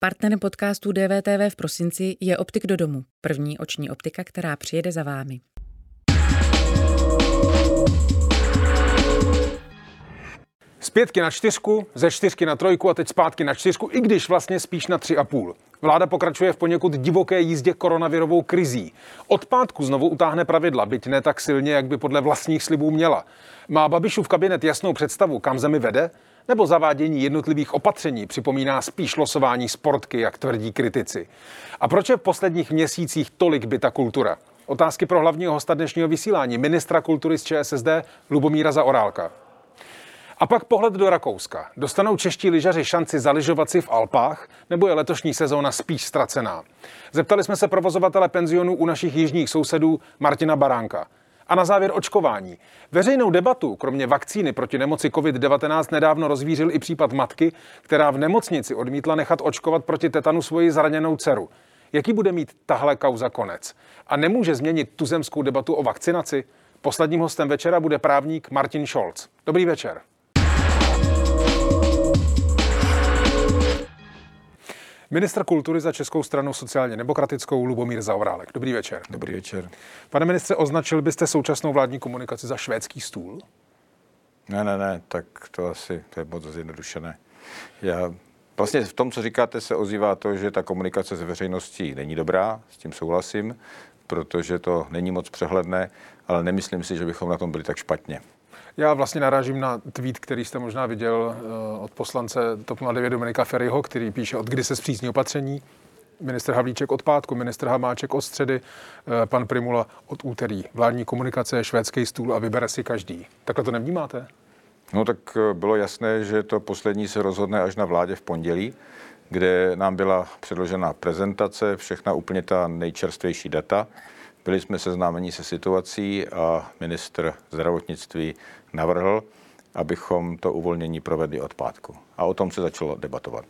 Partnerem podcastu DVTV v prosinci je Optik do domu, první oční optika, která přijede za vámi. Z pětky na čtyřku, ze čtyřky na trojku a teď zpátky na čtyřku, i když vlastně spíš na tři a půl. Vláda pokračuje v poněkud divoké jízdě koronavirovou krizí. Od pátku znovu utáhne pravidla, byť ne tak silně, jak by podle vlastních slibů měla. Má Babišův kabinet jasnou představu, kam zemi vede? Nebo zavádění jednotlivých opatření připomíná spíš losování sportky, jak tvrdí kritici? A proč je v posledních měsících tolik byta kultura? Otázky pro hlavního hosta dnešního vysílání, ministra kultury z ČSSD Lubomíra Zaorálka. A pak pohled do Rakouska. Dostanou čeští lyžaři šanci zaližovat si v Alpách, nebo je letošní sezóna spíš ztracená? Zeptali jsme se provozovatele penzionů u našich jižních sousedů Martina Baránka. A na závěr očkování. Veřejnou debatu, kromě vakcíny proti nemoci COVID-19, nedávno rozvířil i případ matky, která v nemocnici odmítla nechat očkovat proti tetanu svoji zraněnou dceru. Jaký bude mít tahle kauza konec? A nemůže změnit tuzemskou debatu o vakcinaci? Posledním hostem večera bude právník Martin Scholz. Dobrý večer. Ministr kultury za Českou stranu sociálně demokratickou Lubomír Zaorálek. Dobrý večer. Dobrý večer. Pane ministře, označil byste současnou vládní komunikaci za švédský stůl? Ne, ne, ne, tak to asi to je moc zjednodušené. Já Vlastně v tom, co říkáte, se ozývá to, že ta komunikace s veřejností není dobrá, s tím souhlasím, protože to není moc přehledné, ale nemyslím si, že bychom na tom byli tak špatně. Já vlastně narážím na tweet, který jste možná viděl eh, od poslance TOP 09 Dominika Ferryho, který píše, od kdy se zpřísní opatření. Minister Havlíček od pátku, minister Hamáček od středy, eh, pan Primula od úterý. Vládní komunikace švédský stůl a vybere si každý. Takhle to nevnímáte? No tak eh, bylo jasné, že to poslední se rozhodne až na vládě v pondělí, kde nám byla předložena prezentace, všechna úplně ta nejčerstvější data. Byli jsme seznámeni se situací a ministr zdravotnictví navrhl, abychom to uvolnění provedli od pátku. A o tom se začalo debatovat.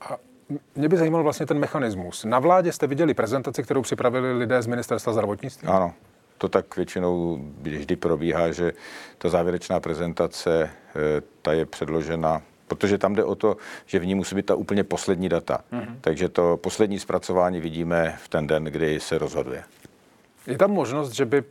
A mě by zajímal vlastně ten mechanismus. Na vládě jste viděli prezentaci, kterou připravili lidé z ministerstva zdravotnictví? Ano, to tak většinou vždy probíhá, že ta závěrečná prezentace, eh, ta je předložena protože tam jde o to, že v ní musí být ta úplně poslední data. Mm-hmm. Takže to poslední zpracování vidíme v ten den, kdy se rozhoduje. Je tam možnost, že by,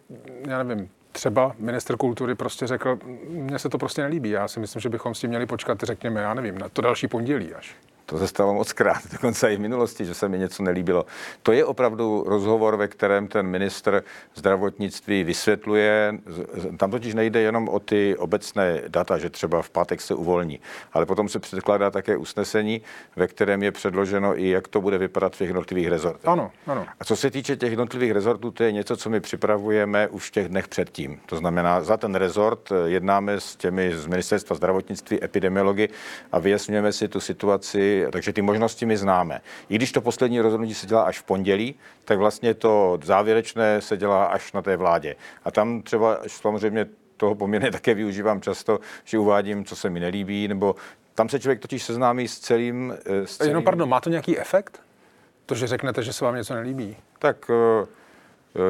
já nevím, třeba minister kultury prostě řekl, mně se to prostě nelíbí, já si myslím, že bychom s tím měli počkat, řekněme, já nevím, na to další pondělí až. To se stalo moc krát, dokonce i v minulosti, že se mi něco nelíbilo. To je opravdu rozhovor, ve kterém ten ministr zdravotnictví vysvětluje. Tam totiž nejde jenom o ty obecné data, že třeba v pátek se uvolní, ale potom se předkládá také usnesení, ve kterém je předloženo i, jak to bude vypadat v jednotlivých rezortech. Ano, ano. A co se týče těch jednotlivých rezortů, to je něco, co my připravujeme už v těch dnech předtím. To znamená, za ten rezort jednáme s těmi z ministerstva zdravotnictví, epidemiology a vyjasňujeme si tu situaci takže ty možnosti my známe. I když to poslední rozhodnutí se dělá až v pondělí, tak vlastně to závěrečné se dělá až na té vládě. A tam třeba samozřejmě toho poměrně také využívám často, že uvádím, co se mi nelíbí, nebo tam se člověk totiž seznámí s celým... Eh, s celým... Jenom pardon, má to nějaký efekt? To, že řeknete, že se vám něco nelíbí? Tak uh, Eh,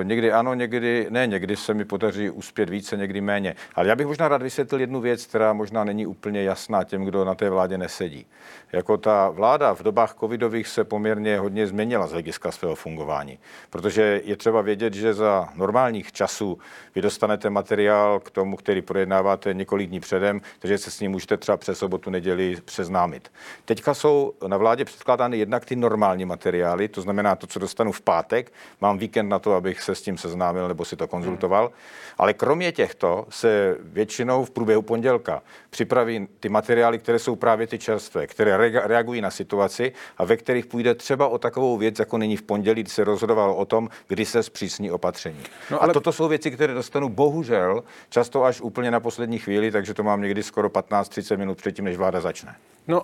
někdy ano, někdy ne, někdy se mi podaří uspět více, někdy méně. Ale já bych možná rád vysvětlil jednu věc, která možná není úplně jasná těm, kdo na té vládě nesedí. Jako ta vláda v dobách covidových se poměrně hodně změnila z hlediska svého fungování. Protože je třeba vědět, že za normálních časů vy dostanete materiál k tomu, který projednáváte několik dní předem, takže se s ním můžete třeba přes sobotu, neděli přeznámit. Teďka jsou na vládě předkládány jednak ty normální materiály, to znamená to, co dostanu v pátek, mám víkend na to, aby abych se s tím seznámil nebo si to konzultoval. Hmm. Ale kromě těchto se většinou v průběhu pondělka připraví ty materiály, které jsou právě ty čerstvé, které reagují na situaci a ve kterých půjde třeba o takovou věc, jako nyní v pondělí, kdy se rozhodovalo o tom, kdy se zpřísní opatření. No, ale... A toto jsou věci, které dostanu bohužel často až úplně na poslední chvíli, takže to mám někdy skoro 15-30 minut předtím, než vláda začne. No,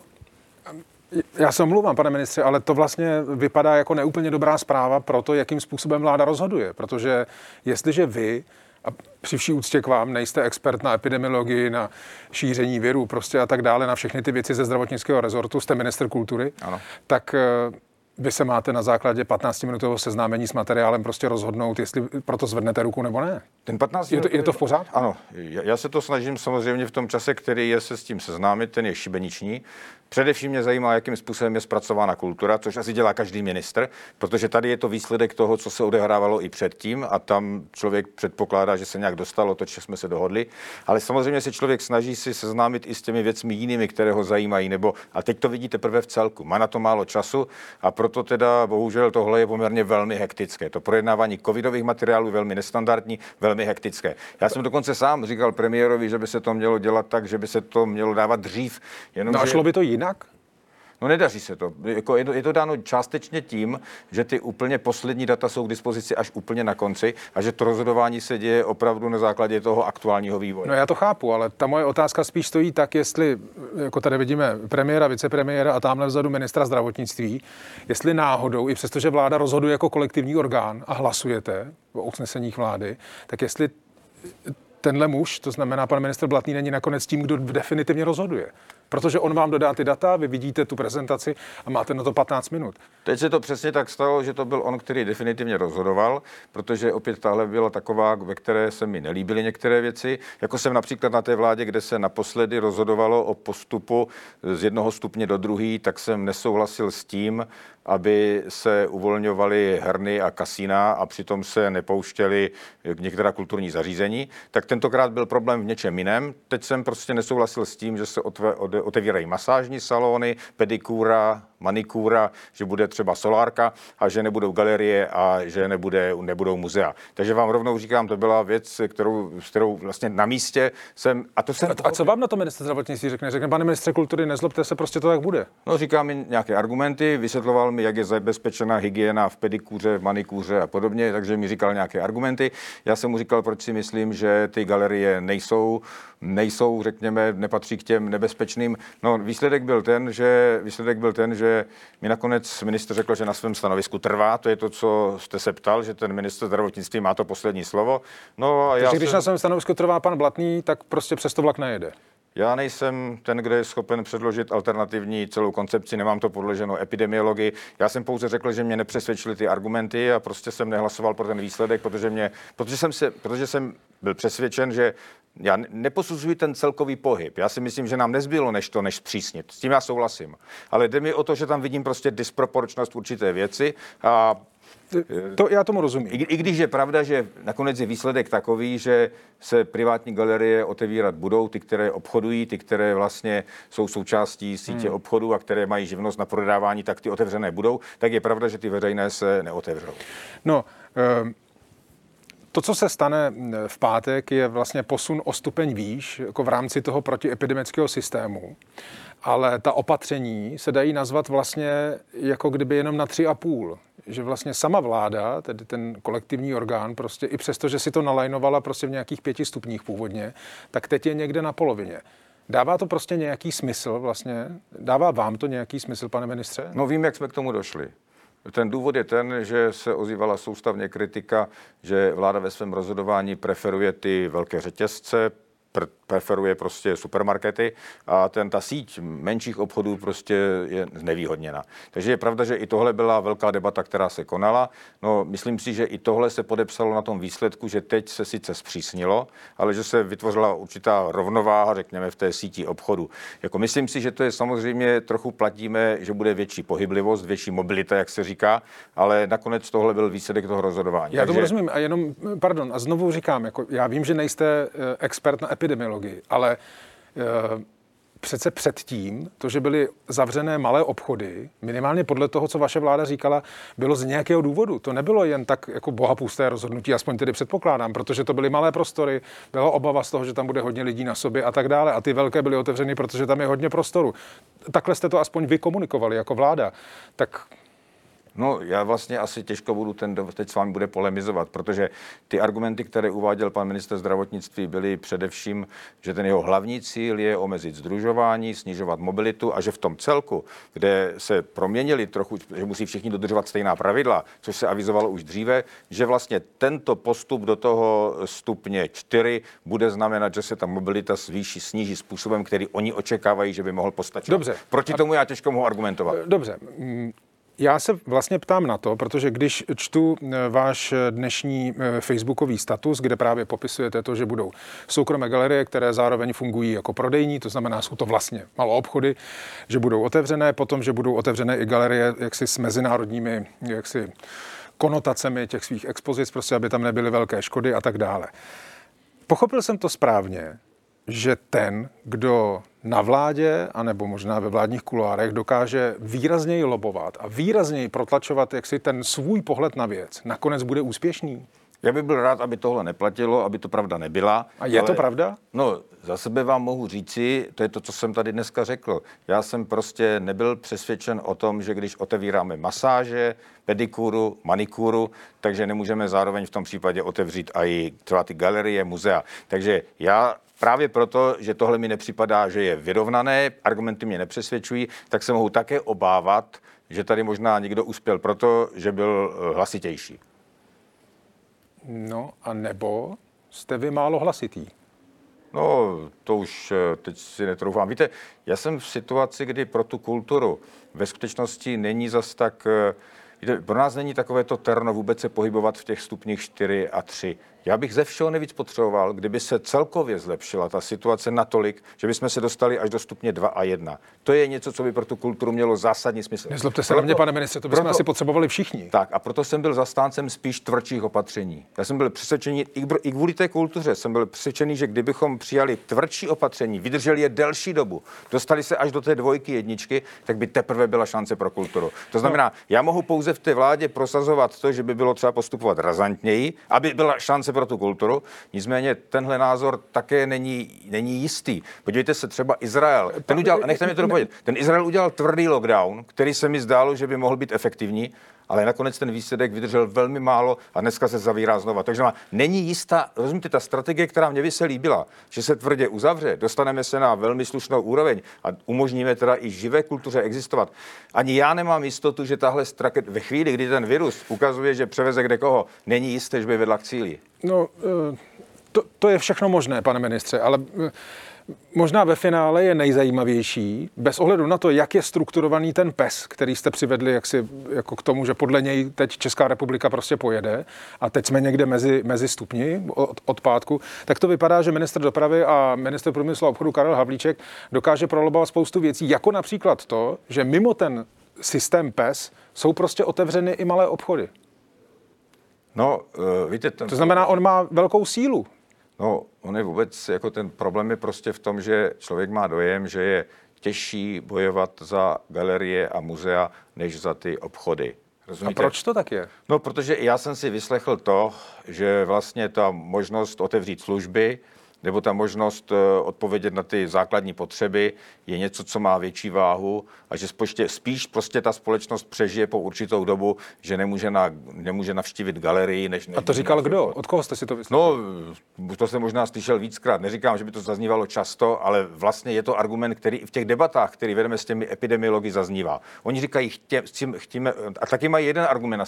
já se omlouvám, pane ministře, ale to vlastně vypadá jako neúplně dobrá zpráva pro to, jakým způsobem vláda rozhoduje. Protože jestliže vy a při vší úctě k vám nejste expert na epidemiologii, na šíření viru prostě a tak dále, na všechny ty věci ze zdravotnického rezortu, jste minister kultury, ano. tak eh, vy se máte na základě 15-minutového seznámení s materiálem prostě rozhodnout, jestli proto zvednete ruku nebo ne. Ten 15 je to, je to v pořádku? Ano, já se to snažím samozřejmě v tom čase, který je se s tím seznámit, ten je šibeniční. Především mě zajímá, jakým způsobem je zpracována kultura, což asi dělá každý ministr, protože tady je to výsledek toho, co se odehrávalo i předtím a tam člověk předpokládá, že se nějak dostalo to, co jsme se dohodli. Ale samozřejmě se člověk snaží si seznámit i s těmi věcmi jinými, které ho zajímají, nebo a teď to vidíte prvé v celku. Má na to málo času a proto teda bohužel tohle je poměrně velmi hektické. To projednávání covidových materiálů velmi nestandardní, velmi hektické. Já jsem dokonce sám říkal premiérovi, že by se to mělo dělat tak, že by se to mělo dávat dřív. Jenom, no a šlo by to jinak? No nedaří se to. Jako je, to. je to dáno částečně tím, že ty úplně poslední data jsou k dispozici až úplně na konci a že to rozhodování se děje opravdu na základě toho aktuálního vývoje. No já to chápu, ale ta moje otázka spíš stojí tak, jestli, jako tady vidíme premiéra, vicepremiéra a tamhle vzadu ministra zdravotnictví, jestli náhodou, i přestože vláda rozhoduje jako kolektivní orgán a hlasujete o usneseních vlády, tak jestli tenhle muž, to znamená pan minister Blatný, není nakonec tím, kdo definitivně rozhoduje. Protože on vám dodá ty data, vy vidíte tu prezentaci a máte na to 15 minut. Teď se to přesně tak stalo, že to byl on, který definitivně rozhodoval, protože opět tahle byla taková, ve které se mi nelíbily některé věci. Jako jsem například na té vládě, kde se naposledy rozhodovalo o postupu z jednoho stupně do druhý, tak jsem nesouhlasil s tím, aby se uvolňovaly herny a kasína a přitom se nepouštěly některá kulturní zařízení, tak tentokrát byl problém v něčem jiném. Teď jsem prostě nesouhlasil s tím, že se otevírají masážní salony, pedikura, manikúra, že bude třeba solárka a že nebudou galerie a že nebude, nebudou muzea. Takže vám rovnou říkám, to byla věc, kterou, s kterou vlastně na místě jsem... A, to jsem a, a co vám na to minister zdravotnictví řekne? Řekne, pane ministře kultury, nezlobte se, prostě to tak bude. No, říká mi nějaké argumenty, vysvětloval mi, jak je zabezpečena hygiena v pedikůře, v manikůře a podobně, takže mi říkal nějaké argumenty. Já jsem mu říkal, proč si myslím, že ty galerie nejsou nejsou, řekněme, nepatří k těm nebezpečným. No, výsledek byl ten, že, výsledek byl ten, že mi nakonec minister řekl, že na svém stanovisku trvá. To je to, co jste se ptal, že ten minister zdravotnictví má to poslední slovo. No, a Takže já když jsem... na svém stanovisku trvá pan Blatný, tak prostě přesto vlak nejede. Já nejsem ten, kdo je schopen předložit alternativní celou koncepci, nemám to podloženo epidemiologii. Já jsem pouze řekl, že mě nepřesvědčily ty argumenty a prostě jsem nehlasoval pro ten výsledek, protože, mě, protože, jsem, se, protože jsem byl přesvědčen, že já neposuzuji ten celkový pohyb. Já si myslím, že nám nezbylo než to, než zpřísnit. S tím já souhlasím. Ale jde mi o to, že tam vidím prostě disproporčnost určité věci a to já tomu rozumím. I, I když je pravda, že nakonec je výsledek takový, že se privátní galerie otevírat budou, ty, které obchodují, ty, které vlastně jsou součástí sítě hmm. obchodu a které mají živnost na prodávání, tak ty otevřené budou, tak je pravda, že ty veřejné se neotevřou. No, um to, co se stane v pátek, je vlastně posun o stupeň výš, jako v rámci toho protiepidemického systému. Ale ta opatření se dají nazvat vlastně jako kdyby jenom na tři a půl. Že vlastně sama vláda, tedy ten kolektivní orgán, prostě i přesto, že si to nalajnovala prostě v nějakých pěti stupních původně, tak teď je někde na polovině. Dává to prostě nějaký smysl vlastně? Dává vám to nějaký smysl, pane ministře? No vím, jak jsme k tomu došli. Ten důvod je ten, že se ozývala soustavně kritika, že vláda ve svém rozhodování preferuje ty velké řetězce, preferuje prostě supermarkety a ten, ta síť menších obchodů prostě je znevýhodněna. Takže je pravda, že i tohle byla velká debata, která se konala. No, myslím si, že i tohle se podepsalo na tom výsledku, že teď se sice zpřísnilo, ale že se vytvořila určitá rovnováha, řekněme, v té síti obchodu. Jako myslím si, že to je samozřejmě trochu platíme, že bude větší pohyblivost, větší mobilita, jak se říká, ale nakonec tohle byl výsledek toho rozhodování. Já Takže... rozumím a jenom, pardon, a znovu říkám, jako já vím, že nejste eh, expert na epidemiologii. Ale e, přece předtím, to, že byly zavřené malé obchody, minimálně podle toho, co vaše vláda říkala, bylo z nějakého důvodu. To nebylo jen tak jako bohapusté rozhodnutí, aspoň tedy předpokládám, protože to byly malé prostory, byla obava z toho, že tam bude hodně lidí na sobě a tak dále. A ty velké byly otevřeny, protože tam je hodně prostoru. Takhle jste to aspoň vy komunikovali jako vláda. Tak No, já vlastně asi těžko budu ten, teď s vámi bude polemizovat, protože ty argumenty, které uváděl pan minister zdravotnictví, byly především, že ten jeho hlavní cíl je omezit združování, snižovat mobilitu a že v tom celku, kde se proměnili trochu, že musí všichni dodržovat stejná pravidla, což se avizovalo už dříve, že vlastně tento postup do toho stupně 4 bude znamenat, že se ta mobilita zvýší, sníží způsobem, který oni očekávají, že by mohl postačit. Dobře. Proti tomu já těžko mohu argumentovat. Dobře já se vlastně ptám na to, protože když čtu eh, váš dnešní eh, facebookový status, kde právě popisujete to, že budou soukromé galerie, které zároveň fungují jako prodejní, to znamená, jsou to vlastně malou obchody, že budou otevřené, potom, že budou otevřené i galerie jaksi s mezinárodními jaksi konotacemi těch svých expozic, prostě aby tam nebyly velké škody a tak dále. Pochopil jsem to správně, že ten, kdo na vládě, anebo možná ve vládních kuloárech, dokáže výrazněji lobovat a výrazněji protlačovat jaksi ten svůj pohled na věc, nakonec bude úspěšný? Já bych byl rád, aby tohle neplatilo, aby to pravda nebyla. A je ale, to pravda? No, za sebe vám mohu říci, to je to, co jsem tady dneska řekl. Já jsem prostě nebyl přesvědčen o tom, že když otevíráme masáže, pedikuru, manikuru, takže nemůžeme zároveň v tom případě otevřít i třeba ty galerie, muzea. Takže já právě proto, že tohle mi nepřipadá, že je vyrovnané, argumenty mě nepřesvědčují, tak se mohu také obávat, že tady možná někdo uspěl proto, že byl eh, hlasitější. No a nebo jste vy málo hlasitý? No, to už eh, teď si netroufám. Víte, já jsem v situaci, kdy pro tu kulturu ve skutečnosti není zas tak... Eh, víte, pro nás není takové to terno vůbec se pohybovat v těch stupních 4 a 3. Já bych ze všeho nejvíc potřeboval, kdyby se celkově zlepšila ta situace natolik, že bychom se dostali až do stupně 2 a 1. To je něco, co by pro tu kulturu mělo zásadní smysl. Nezlobte se proto, na mě, pane ministře, to bychom proto, asi potřebovali všichni. Tak a proto jsem byl zastáncem spíš tvrdších opatření. Já jsem byl přesvědčený, i kvůli té kultuře jsem byl přesvědčený, že kdybychom přijali tvrdší opatření, vydrželi je delší dobu, dostali se až do té dvojky, jedničky, tak by teprve byla šance pro kulturu. To znamená, no. já mohu pouze v té vládě prosazovat to, že by bylo třeba postupovat razantněji, aby byla šance pro tu kulturu. Nicméně tenhle názor také není, není jistý. Podívejte se třeba Izrael. Ten udělal, nechte mi to dopovědět, ten Izrael udělal tvrdý lockdown, který se mi zdálo, že by mohl být efektivní, ale nakonec ten výsledek vydržel velmi málo a dneska se zavírá znova. Takže má, není jistá, rozumíte, ta strategie, která mě by se líbila, že se tvrdě uzavře, dostaneme se na velmi slušnou úroveň a umožníme teda i živé kultuře existovat. Ani já nemám jistotu, že tahle strategie, ve chvíli, kdy ten virus ukazuje, že převeze kde koho, není jisté, že by vedla k cíli. No, eh, to, to je všechno možné, pane ministře, ale eh, možná ve finále je nejzajímavější, bez ohledu na to, jak je strukturovaný ten PES, který jste přivedli jaksi, jako k tomu, že podle něj teď Česká republika prostě pojede a teď jsme někde mezi, mezi stupni od, od pátku, tak to vypadá, že minister dopravy a minister průmyslu a obchodu Karel Havlíček dokáže prolobovat spoustu věcí, jako například to, že mimo ten systém PES jsou prostě otevřeny i malé obchody. No, uh, víte, ten... To znamená, on má velkou sílu. No, on je vůbec, jako ten problém je prostě v tom, že člověk má dojem, že je těžší bojovat za galerie a muzea, než za ty obchody. Rozumíte? A proč to tak je? No, protože já jsem si vyslechl to, že vlastně ta možnost otevřít služby, nebo ta možnost eh, odpovědět na ty základní potřeby je něco, co má větší váhu a že spoště, spíš prostě ta společnost přežije po určitou dobu, že nemůže, na, nemůže navštívit galerii. Než, než a to říkal kdo? Od koho jste si to vyslechl? No, to jsem možná slyšel víckrát. Neříkám, že by to zaznívalo často, ale vlastně je to argument, který i v těch debatách, který vedeme s těmi epidemiology, zaznívá. Oni říkají, chtě, chtíme, a taky mají jeden argument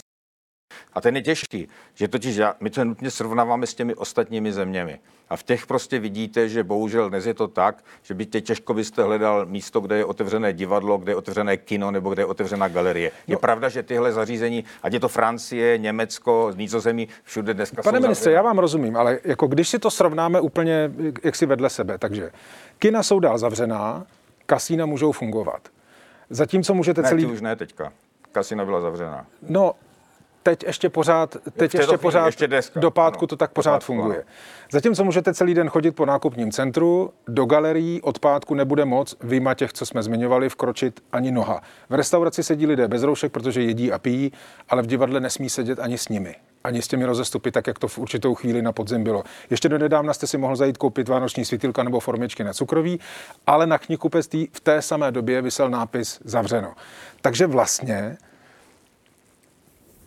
a ten je těžký, že totiž já, my to nutně srovnáváme s těmi ostatními zeměmi. A v těch prostě vidíte, že bohužel dnes je to tak, že by tě těžko byste hledal místo, kde je otevřené divadlo, kde je otevřené kino nebo kde je otevřená galerie. Je no. pravda, že tyhle zařízení, ať je to Francie, Německo, Nízozemí, všude dneska Pane ministře, já vám rozumím, ale jako když si to srovnáme úplně jak si vedle sebe, takže kina jsou dál zavřená, kasína můžou fungovat. Zatímco můžete ne, celý... už ne teďka. Kasina byla zavřená. No, teď ještě pořád, teď ještě pořád ještě deska, do pátku ano, to tak pořád pátku, funguje. Ano. Zatímco můžete celý den chodit po nákupním centru, do galerií od pátku nebude moc, vyjma těch, co jsme zmiňovali, vkročit ani noha. V restauraci sedí lidé bez roušek, protože jedí a pijí, ale v divadle nesmí sedět ani s nimi ani s těmi rozestupy, tak jak to v určitou chvíli na podzim bylo. Ještě do nedávna jste si mohl zajít koupit vánoční svítilka nebo formičky na cukroví, ale na knihkupectví v té samé době vysel nápis zavřeno. Takže vlastně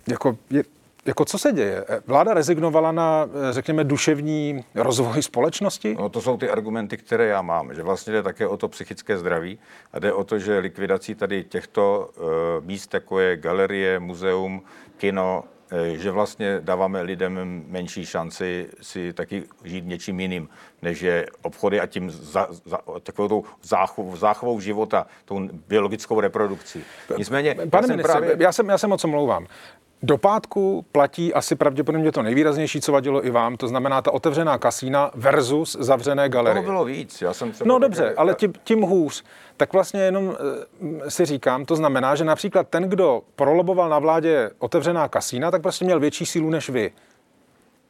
jako, je, jako co se děje? Vláda rezignovala na, řekněme, duševní rozvoj společnosti? No to jsou ty argumenty, které já mám, že vlastně jde také o to psychické zdraví a jde o to, že likvidací tady těchto uh, míst, jako je galerie, muzeum, kino, eh, že vlastně dáváme lidem menší šanci si taky žít něčím jiným, než je obchody a tím za, za, takovou tou záchov, záchovou života, tou biologickou reprodukcí. Nicméně, Pane já jsem, ministře, právě... já, jsem, já jsem moc omlouvám. Do pátku platí asi pravděpodobně to nejvýraznější, co vadilo i vám, to znamená ta otevřená kasína versus zavřené galerie. To bylo víc. Já jsem no dobře, také... ale tím, tím hůř. Tak vlastně jenom e, si říkám, to znamená, že například ten, kdo proloboval na vládě otevřená kasína, tak prostě měl větší sílu než vy.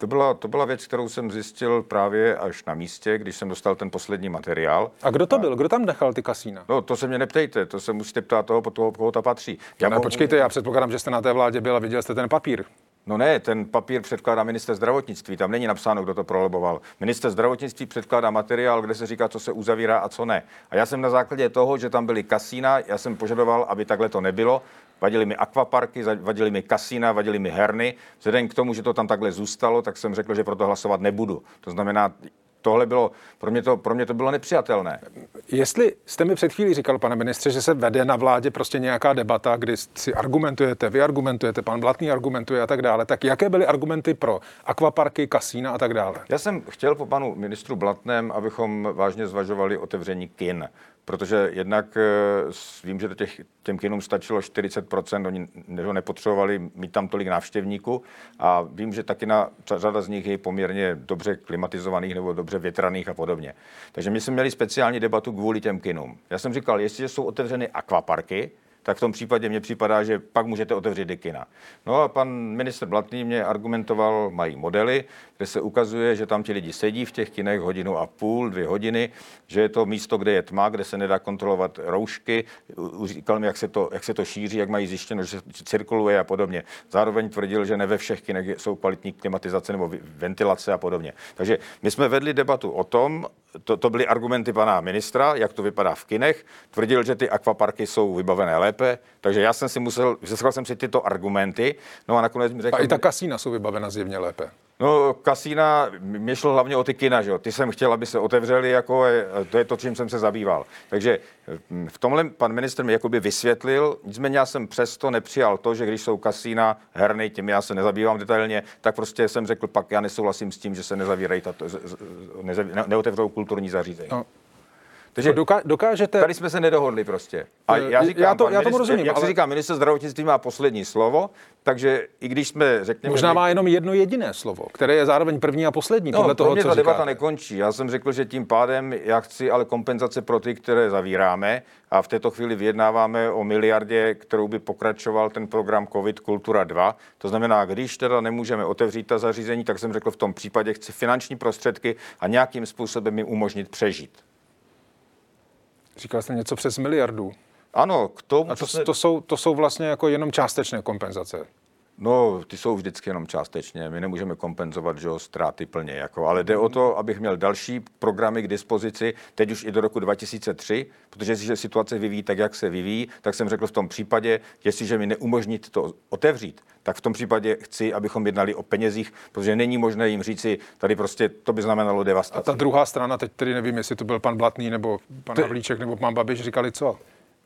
To byla, to byla věc, kterou jsem zjistil právě až na místě, když jsem dostal ten poslední materiál. A kdo to byl? Kdo tam nechal ty kasína? No, to se mě neptejte, to se musíte ptát toho, po toho, koho to patří. Já ne, mohu... počkejte, já předpokládám, že jste na té vládě byl a viděl jste ten papír. No ne, ten papír předkládá minister zdravotnictví, tam není napsáno, kdo to proloboval. Minister zdravotnictví předkládá materiál, kde se říká, co se uzavírá a co ne. A já jsem na základě toho, že tam byly kasína, já jsem požadoval, aby takhle to nebylo, Vadili mi akvaparky, vadili mi kasína, vadili mi herny. Vzhledem k tomu, že to tam takhle zůstalo, tak jsem řekl, že proto hlasovat nebudu. To znamená, tohle bylo, pro mě to, pro mě to bylo nepřijatelné. Jestli jste mi před chvílí říkal, pane ministře, že se vede na vládě prostě nějaká debata, kdy si argumentujete, vy argumentujete, pan Blatný argumentuje a tak dále, tak jaké byly argumenty pro akvaparky, kasína a tak dále? Já jsem chtěl po panu ministru Blatném, abychom vážně zvažovali otevření kin protože jednak eh, vím, že těch, těm kinům stačilo 40%, oni nepotřebovali mít tam tolik návštěvníků a vím, že taky na, řada z nich je poměrně dobře klimatizovaných nebo dobře větraných a podobně. Takže my jsme měli speciální debatu kvůli těm kinům. Já jsem říkal, jestliže jsou otevřeny akvaparky, tak v tom případě mně připadá, že pak můžete otevřít dekina. No a pan minister Blatný mě argumentoval, mají modely, kde se ukazuje, že tam ti lidi sedí v těch kinech hodinu a půl, dvě hodiny, že je to místo, kde je tma, kde se nedá kontrolovat roušky, říkal mi, jak se to, jak se to šíří, jak mají zjištěno, že cirkuluje a podobně. Zároveň tvrdil, že ne ve všech kinech jsou kvalitní klimatizace nebo ventilace a podobně. Takže my jsme vedli debatu o tom, to, to byly argumenty pana ministra, jak to vypadá v kinech. Tvrdil, že ty akvaparky jsou vybavené lépe, takže já jsem si musel, vyslechal jsem si tyto argumenty, no a nakonec mi řekl... A i ta kasína jsou vybavena zjevně lépe. No, kasína, mě šlo hlavně o ty kina, že jo. Ty jsem chtěl, aby se otevřeli, jako to je to, čím jsem se zabýval. Takže hm, v tomhle pan ministr mi jakoby vysvětlil, nicméně já jsem přesto nepřijal to, že když jsou kasína, herny, tím já se nezabývám detailně, tak prostě jsem řekl, pak já nesouhlasím s tím, že se nezavírají, tato, ne, neotevřou kulturní zařízení. No. Takže dokážete... Tady jsme se nedohodli prostě. A eh, já, říkám, já, to, já tomu rozumím. Jak ale... se říká, minister zdravotnictví má poslední slovo, takže i když jsme, řekněme... Možná má jenom jedno jediné slovo, které je zároveň první a poslední, no, podle toho, mě co ta říkáte. debata nekončí. Já jsem řekl, že tím pádem já chci ale kompenzace pro ty, které zavíráme a v této chvíli vyjednáváme o miliardě, kterou by pokračoval ten program COVID Kultura 2. To znamená, když teda nemůžeme otevřít ta zařízení, tak jsem řekl, v tom případě chci finanční prostředky a nějakým způsobem jim umožnit přežít. Říkal jste něco přes miliardu. Ano, k tomu... A to, jsme... to, jsou, to jsou vlastně jako jenom částečné kompenzace. No, ty jsou vždycky jenom částečně. My nemůžeme kompenzovat že, ztráty plně. Jako, ale jde o to, abych měl další programy k dispozici, teď už i do roku 2003, protože jestliže situace vyvíjí tak, jak se vyvíjí, tak jsem řekl v tom případě, jestliže mi neumožnit to otevřít, tak v tom případě chci, abychom jednali o penězích, protože není možné jim říci, tady prostě to by znamenalo devastaci. A ta druhá strana, teď tedy nevím, jestli to byl pan Blatný nebo pan. Havlíček nebo pan Babiš, říkali co?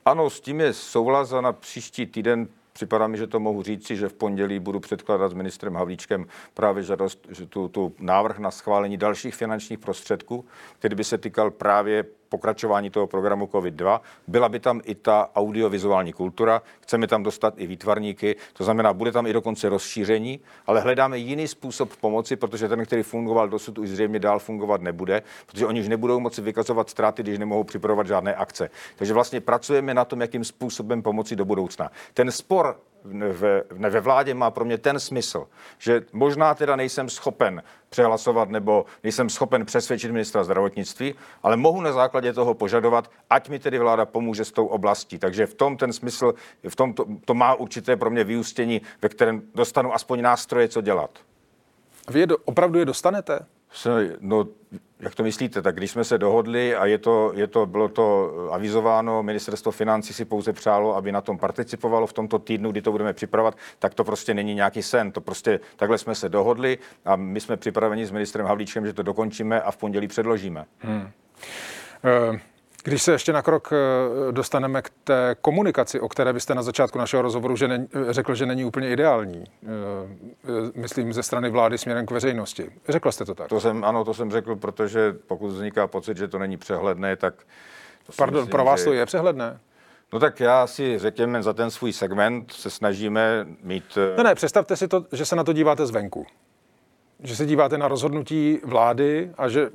Ano, s tím je souhlas a na příští týden Připadá mi, že to mohu říci, že v pondělí budu předkládat s ministrem Havlíčkem právě žádost, že tu, tu návrh na schválení dalších finančních prostředků, který by se týkal právě pokračování toho programu COVID-2. Byla by tam i ta audiovizuální kultura, chceme tam dostat i výtvarníky, to znamená, bude tam i dokonce rozšíření, ale hledáme jiný způsob pomoci, protože ten, který fungoval dosud, už zřejmě dál fungovat nebude, protože oni už nebudou moci vykazovat ztráty, když nemohou připravovat žádné akce. Takže vlastně pracujeme na tom, jakým způsobem pomoci do budoucna. Ten spor ve, ve vládě má pro mě ten smysl, že možná teda nejsem schopen přehlasovat nebo nejsem schopen přesvědčit ministra zdravotnictví, ale mohu na základě toho požadovat, ať mi tedy vláda pomůže s tou oblastí. Takže v tom ten smysl, v tom to, to má určité pro mě vyústění, ve kterém dostanu aspoň nástroje, co dělat. Vy je do, opravdu je dostanete? No, jak to myslíte? Tak když jsme se dohodli a je to, je to, bylo to avizováno, ministerstvo financí si pouze přálo, aby na tom participovalo v tomto týdnu, kdy to budeme připravovat, tak to prostě není nějaký sen. To prostě takhle jsme se dohodli a my jsme připraveni s ministrem Havlíčkem, že to dokončíme a v pondělí předložíme. Hmm. Uh... Když se ještě na krok eh, dostaneme k té komunikaci, o které byste na začátku našeho rozhovoru že ne, řekl, že není úplně ideální, eh, eh, myslím ze strany vlády směrem k veřejnosti. Řekl jste to tak? To jsem, ano, to jsem řekl, protože pokud vzniká pocit, že to není přehledné, tak... Pardon, myslím, pro vás že... to je přehledné? No tak já si řekněme, za ten svůj segment se snažíme mít... Ne, ne, představte si to, že se na to díváte zvenku. Že se díváte na rozhodnutí vlády a že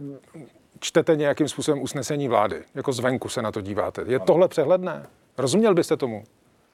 čtete nějakým způsobem usnesení vlády, jako zvenku se na to díváte. Je tohle přehledné? Rozuměl byste tomu?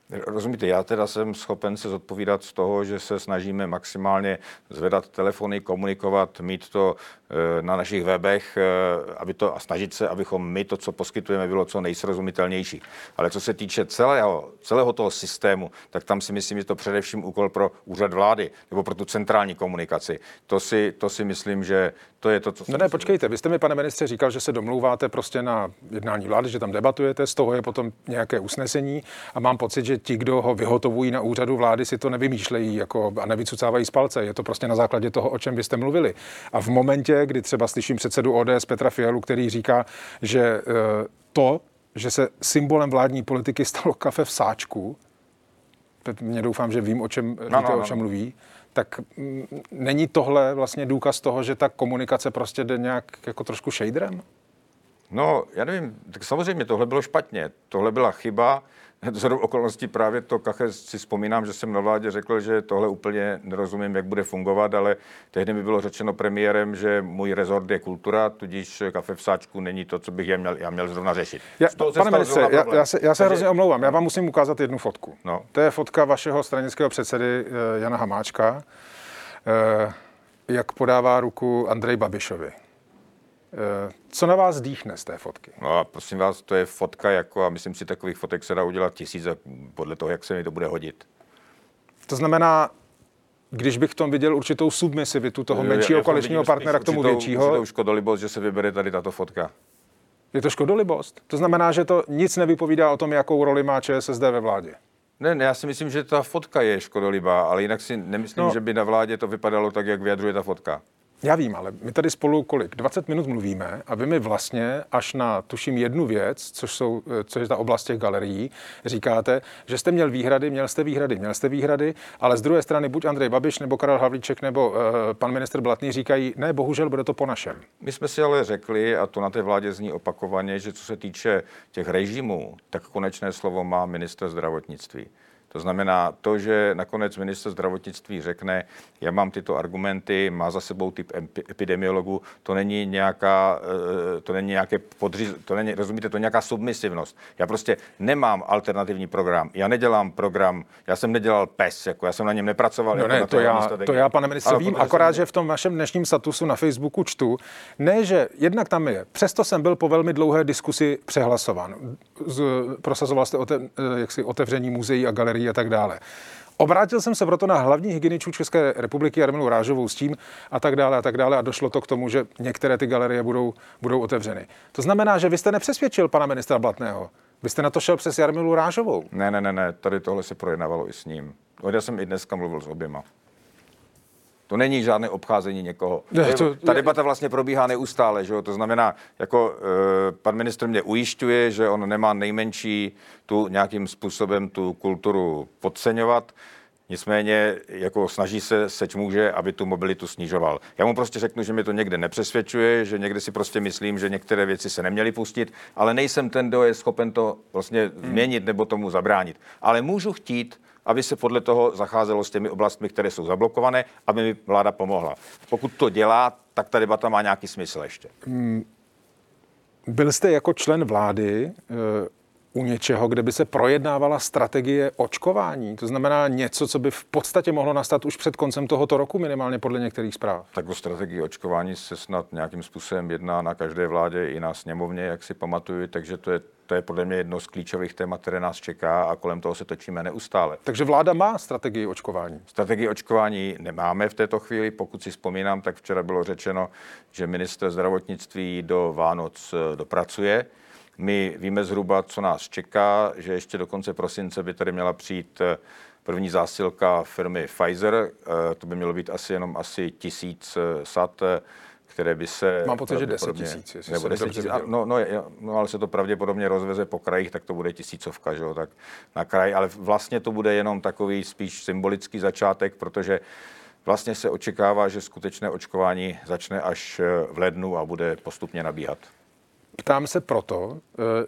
Rozumíte, já teda jsem schopen se zodpovídat z toho, že se snažíme maximálně zvedat telefony, komunikovat, mít to eh, na našich webech, eh, aby to, a snažit se, abychom my to, co poskytujeme, bylo co nejsrozumitelnější. Ale co se týče celého, celého toho systému, tak tam si myslím, že to především úkol pro úřad vlády nebo pro tu centrální komunikaci. To si, to si myslím, že to je to, co... No ne, počkejte, vy jste mi, pane ministře, říkal, že se domlouváte prostě na jednání vlády, že tam debatujete, z toho je potom nějaké usnesení a mám pocit, že ti, kdo ho vyhotovují na úřadu vlády, si to nevymýšlejí jako, a nevycucávají z palce. Je to prostě na základě toho, o čem vy jste mluvili. A v momentě, kdy třeba slyším předsedu ODS Petra Fialu, který říká, že eh, to, že se symbolem vládní politiky stalo kafe v sáčku, mě doufám, že vím, o čem, no, víte, no, no. o čem mluví, tak mm, není tohle vlastně důkaz toho, že ta komunikace prostě jde nějak jako trošku shaderem? No, já nevím, tak samozřejmě tohle bylo špatně. Tohle byla chyba. Zhodou okolností právě to kache si vzpomínám, že jsem na vládě řekl, že tohle úplně nerozumím, jak bude fungovat, ale tehdy mi bylo řečeno premiérem, že můj rezort je kultura, tudíž kafe v sáčku není to, co bych já měl, já měl zrovna řešit. Já, pane ministře, já, já, se, já se Takže... hrozně omlouvám, já vám musím ukázat jednu fotku. No. To je fotka vašeho stranického předsedy eh, Jana Hamáčka, eh, jak podává ruku Andrej Babišovi. Co na vás dýchne z té fotky? No a prosím vás, to je fotka jako, a myslím si, takových fotek se dá udělat tisíce podle toho, jak se mi to bude hodit. To znamená, když bych v tom viděl určitou submisivitu toho menšího koaličního partnera k tomu určitou, většího. Určitou škodolibost, že se vybere tady tato fotka. Je to škodolibost? To znamená, že to nic nevypovídá o tom, jakou roli má ČSSD ve vládě. Ne, ne, já si myslím, že ta fotka je škodolibá, ale jinak si nemyslím, no. že by na vládě to vypadalo tak, jak vyjadřuje ta fotka. Já vím, ale my tady spolu kolik? 20 minut mluvíme a vy mi vlastně až na, tuším, jednu věc, což, jsou, eh, což je ta oblast těch galerií, říkáte, že jste měl výhrady, měl jste výhrady, měl jste výhrady, ale z druhé strany buď Andrej Babiš, nebo Karel Havlíček, nebo uh, pan minister Blatný říkají, ne, bohužel bude to po našem. My jsme si ale řekli, a to na té vládě zní opakovaně, že co se týče těch režimů, tak konečné slovo má minister zdravotnictví. To znamená to, že nakonec minister zdravotnictví řekne, já mám tyto argumenty, má za sebou typ epidemiologu, to není nějaká, eh, to není nějaké podřiz, to není, rozumíte, to nějaká submisivnost. Já prostě nemám alternativní program. Já nedělám program, já jsem nedělal PES, jako já jsem na něm nepracoval. No jako ne, na to, já, to já, pane ministře, vím, akorát, jsem... že v tom vašem dnešním statusu na Facebooku čtu, ne, že jednak tam je, přesto jsem byl po velmi dlouhé diskusi přehlasován. Z, prosazoval jste ote, eh, jaksi otevření muzeí a galerií a tak dále. Obrátil jsem se proto na hlavní hygieničů České republiky Jarmilu Rážovou s tím a tak dále a tak dále a došlo to k tomu, že některé ty galerie budou, budou otevřeny. To znamená, že vy jste nepřesvědčil pana ministra Blatného. Vy jste na to šel přes Jarmilu Rážovou. Ne, ne, ne, ne, tady tohle se projednávalo i s ním. Já jsem i dneska mluvil s oběma. To není žádné obcházení někoho. Ne, to, Ta debata vlastně probíhá neustále, že jo? to znamená, jako e, pan ministr mě ujišťuje, že on nemá nejmenší tu nějakým způsobem tu kulturu podceňovat, Nicméně jako snaží se, seč může, aby tu mobilitu snižoval. Já mu prostě řeknu, že mi to někde nepřesvědčuje, že někde si prostě myslím, že některé věci se neměly pustit, ale nejsem ten, kdo je schopen to vlastně hmm. změnit nebo tomu zabránit. Ale můžu chtít, aby se podle toho zacházelo s těmi oblastmi, které jsou zablokované, aby mi vláda pomohla. Pokud to dělá, tak ta debata má nějaký smysl ještě. Hmm. Byl jste jako člen vlády eh, u něčeho, kde by se projednávala strategie očkování. To znamená něco, co by v podstatě mohlo nastat už před koncem tohoto roku, minimálně podle některých zpráv. Tak o strategii očkování se snad nějakým způsobem jedná na každé vládě i na sněmovně, jak si pamatuju, takže to je to je podle mě jedno z klíčových témat, které nás čeká a kolem toho se točíme neustále. Takže vláda má strategii očkování? Strategii očkování nemáme v této chvíli. Pokud si vzpomínám, tak včera bylo řečeno, že minister zdravotnictví do Vánoc eh, dopracuje. My víme zhruba, co nás čeká, že ještě do konce prosince by tady měla přijít eh, první zásilka firmy Pfizer. Eh, to by mělo být asi jenom asi tisíc sad, které by se... Mám pocit, že 10 tisíc. Nebo 10 tisíc, no, no, no, ale se to pravděpodobně rozveze po krajích, tak to bude tisícovka, že jo, tak na kraj, ale vlastně to bude jenom takový spíš symbolický začátek, protože vlastně se očekává, že skutečné očkování začne až eh, v lednu a bude postupně nabíhat. Ptám se proto, eh,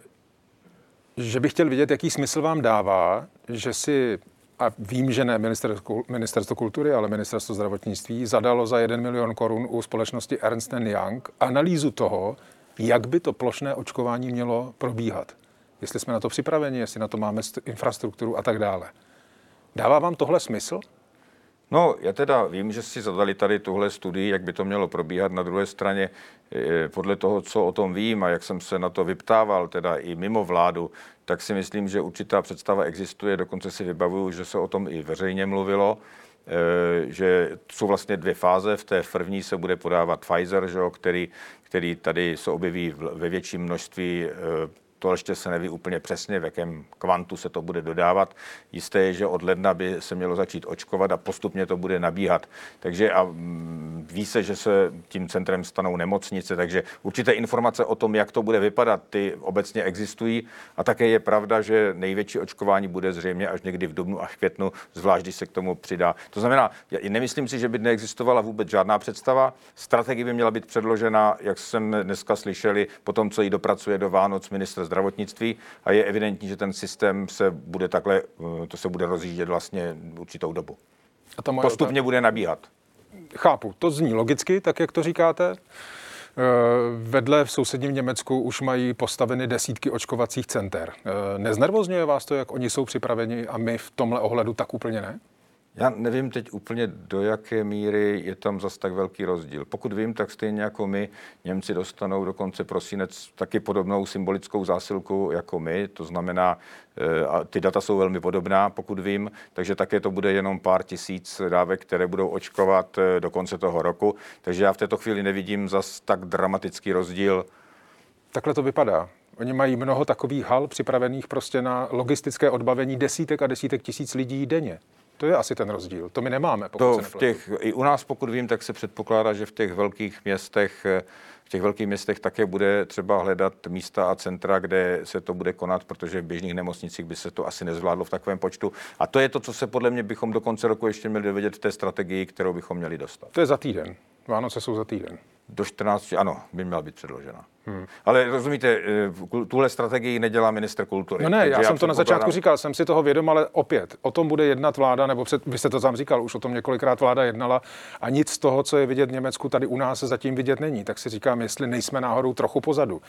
že bych chtěl vidět, jaký smysl vám dává, že si a vím, že ne ministerstvo, ministerstvo kultury, ale ministerstvo zdravotnictví zadalo za 1 milion korun u společnosti Ernst Young analýzu toho, jak by to plošné očkování mělo probíhat. Jestli jsme na to připraveni, jestli na to máme infrastrukturu a tak dále. Dává vám tohle smysl? No, já teda vím, že si zadali tady tuhle studii, jak by to mělo probíhat. Na druhé straně, eh, podle toho, co o tom vím a jak jsem se na to vyptával, teda i mimo vládu, tak si myslím, že určitá představa existuje. Dokonce si vybavuju, že se o tom i veřejně mluvilo eh, že jsou vlastně dvě fáze. V té první se bude podávat Pfizer, že který, který tady se objeví ve větším množství eh, to ještě se neví úplně přesně, v jakém kvantu se to bude dodávat. Jisté je, že od ledna by se mělo začít očkovat a postupně to bude nabíhat. Takže a mm, ví se, že se tím centrem stanou nemocnice, takže určité informace o tom, jak to bude vypadat, ty obecně existují. A také je pravda, že největší očkování bude zřejmě až někdy v dubnu a v květnu, zvlášť když se k tomu přidá. To znamená, já nemyslím si, že by neexistovala vůbec žádná představa. Strategie by měla být předložena, jak jsem dneska slyšeli, po tom, co ji dopracuje do Vánoc ministr zdravotnictví a je evidentní, že ten systém se bude takhle, eh, to se bude rozjíždět vlastně určitou dobu. A to Postupně bude nabíhat. Chápu, to zní logicky, tak jak to říkáte. Eh, vedle v sousedním Německu už mají postaveny desítky očkovacích center. Eh, neznervozňuje vás to, jak oni jsou připraveni a my v tomhle ohledu tak úplně ne? Já nevím teď úplně, do jaké míry je tam zas tak velký rozdíl. Pokud vím, tak stejně jako my, Němci dostanou do konce prosinec taky podobnou symbolickou zásilku jako my, to znamená, eh, a ty data jsou velmi podobná, pokud vím, takže také to bude jenom pár tisíc dávek, které budou očkovat eh, do konce toho roku. Takže já v této chvíli nevidím zas tak dramatický rozdíl. Takhle to vypadá. Oni mají mnoho takových hal připravených prostě na logistické odbavení desítek a desítek tisíc lidí denně. To je asi ten rozdíl. To my nemáme. Pokud to v těch, I u nás, pokud vím, tak se předpokládá, že v těch velkých městech v těch velkých městech také bude třeba hledat místa a centra, kde se to bude konat, protože v běžných nemocnicích by se to asi nezvládlo v takovém počtu. A to je to, co se podle mě bychom do konce roku ještě měli dovědět v té strategii, kterou bychom měli dostat. To je za týden. Vánoce jsou za týden. Do 14, ano, by měla být předložena. Hmm. Ale rozumíte, eh, tuhle strategii nedělá minister kultury. No ne, já, já jsem to na začátku říkal, jsem si toho vědom, ale opět, o tom bude jednat vláda, nebo před, vy jste to tam říkal, už o tom několikrát vláda jednala a nic z toho, co je vidět v Německu, tady u nás se zatím vidět není. Tak si říkám, jestli nejsme náhodou trochu pozadu.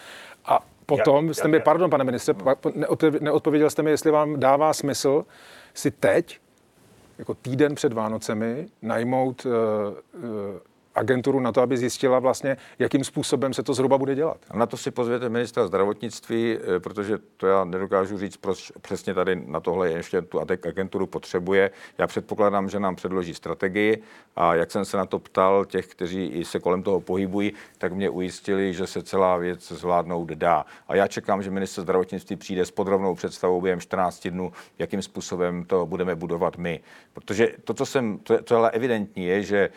A potom já, jste já, mi, pardon, pane ministře, neodpověděl jste mi, jestli vám dává smysl si teď, jako týden před Vánocemi, najmout uh, uh, agenturu na to, aby zjistila vlastně, jakým způsobem se to zhruba bude dělat. Na to si pozvěte ministra zdravotnictví, eh, protože to já nedokážu říct, proč přesně tady na tohle ještě tu agenturu potřebuje. Já předpokládám, že nám předloží strategii a jak jsem se na to ptal těch, kteří se kolem toho pohybují, tak mě ujistili, že se celá věc zvládnout dá. A já čekám, že minister zdravotnictví přijde s podrobnou představou během 14 dnů, jakým způsobem to budeme budovat my. Protože to, co, jsem, to, co je evidentní, je, že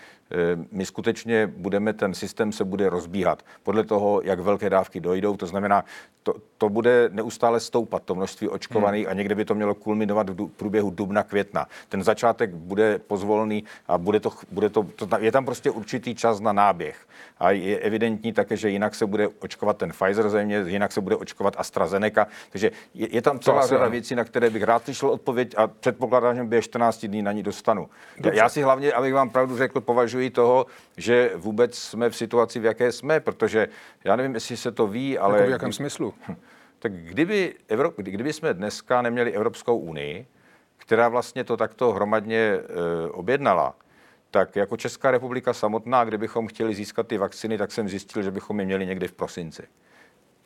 my skutečně budeme, ten systém se bude rozbíhat podle toho, jak velké dávky dojdou. To znamená, to, to bude neustále stoupat, to množství očkovaných hmm. a někde by to mělo kulminovat v průběhu dubna, května. Ten začátek bude pozvolný a bude to, bude to, to, je tam prostě určitý čas na náběh. A je evidentní také, že jinak se bude očkovat ten Pfizer země, jinak se bude očkovat AstraZeneca. Takže je, je tam celá řada věcí, na které bych rád slyšel odpověď a předpokládám, že během 14 dní na ní dostanu. Dobře. Já si hlavně, abych vám pravdu řekl, považuji toho, že vůbec jsme v situaci, v jaké jsme, protože já nevím, jestli se to ví, ale... Jako v jakém smyslu? Tak kdyby, Evrop, kdyby jsme dneska neměli Evropskou unii, která vlastně to takto hromadně e, objednala, tak jako Česká republika samotná, kdybychom chtěli získat ty vakciny, tak jsem zjistil, že bychom je měli někdy v prosinci.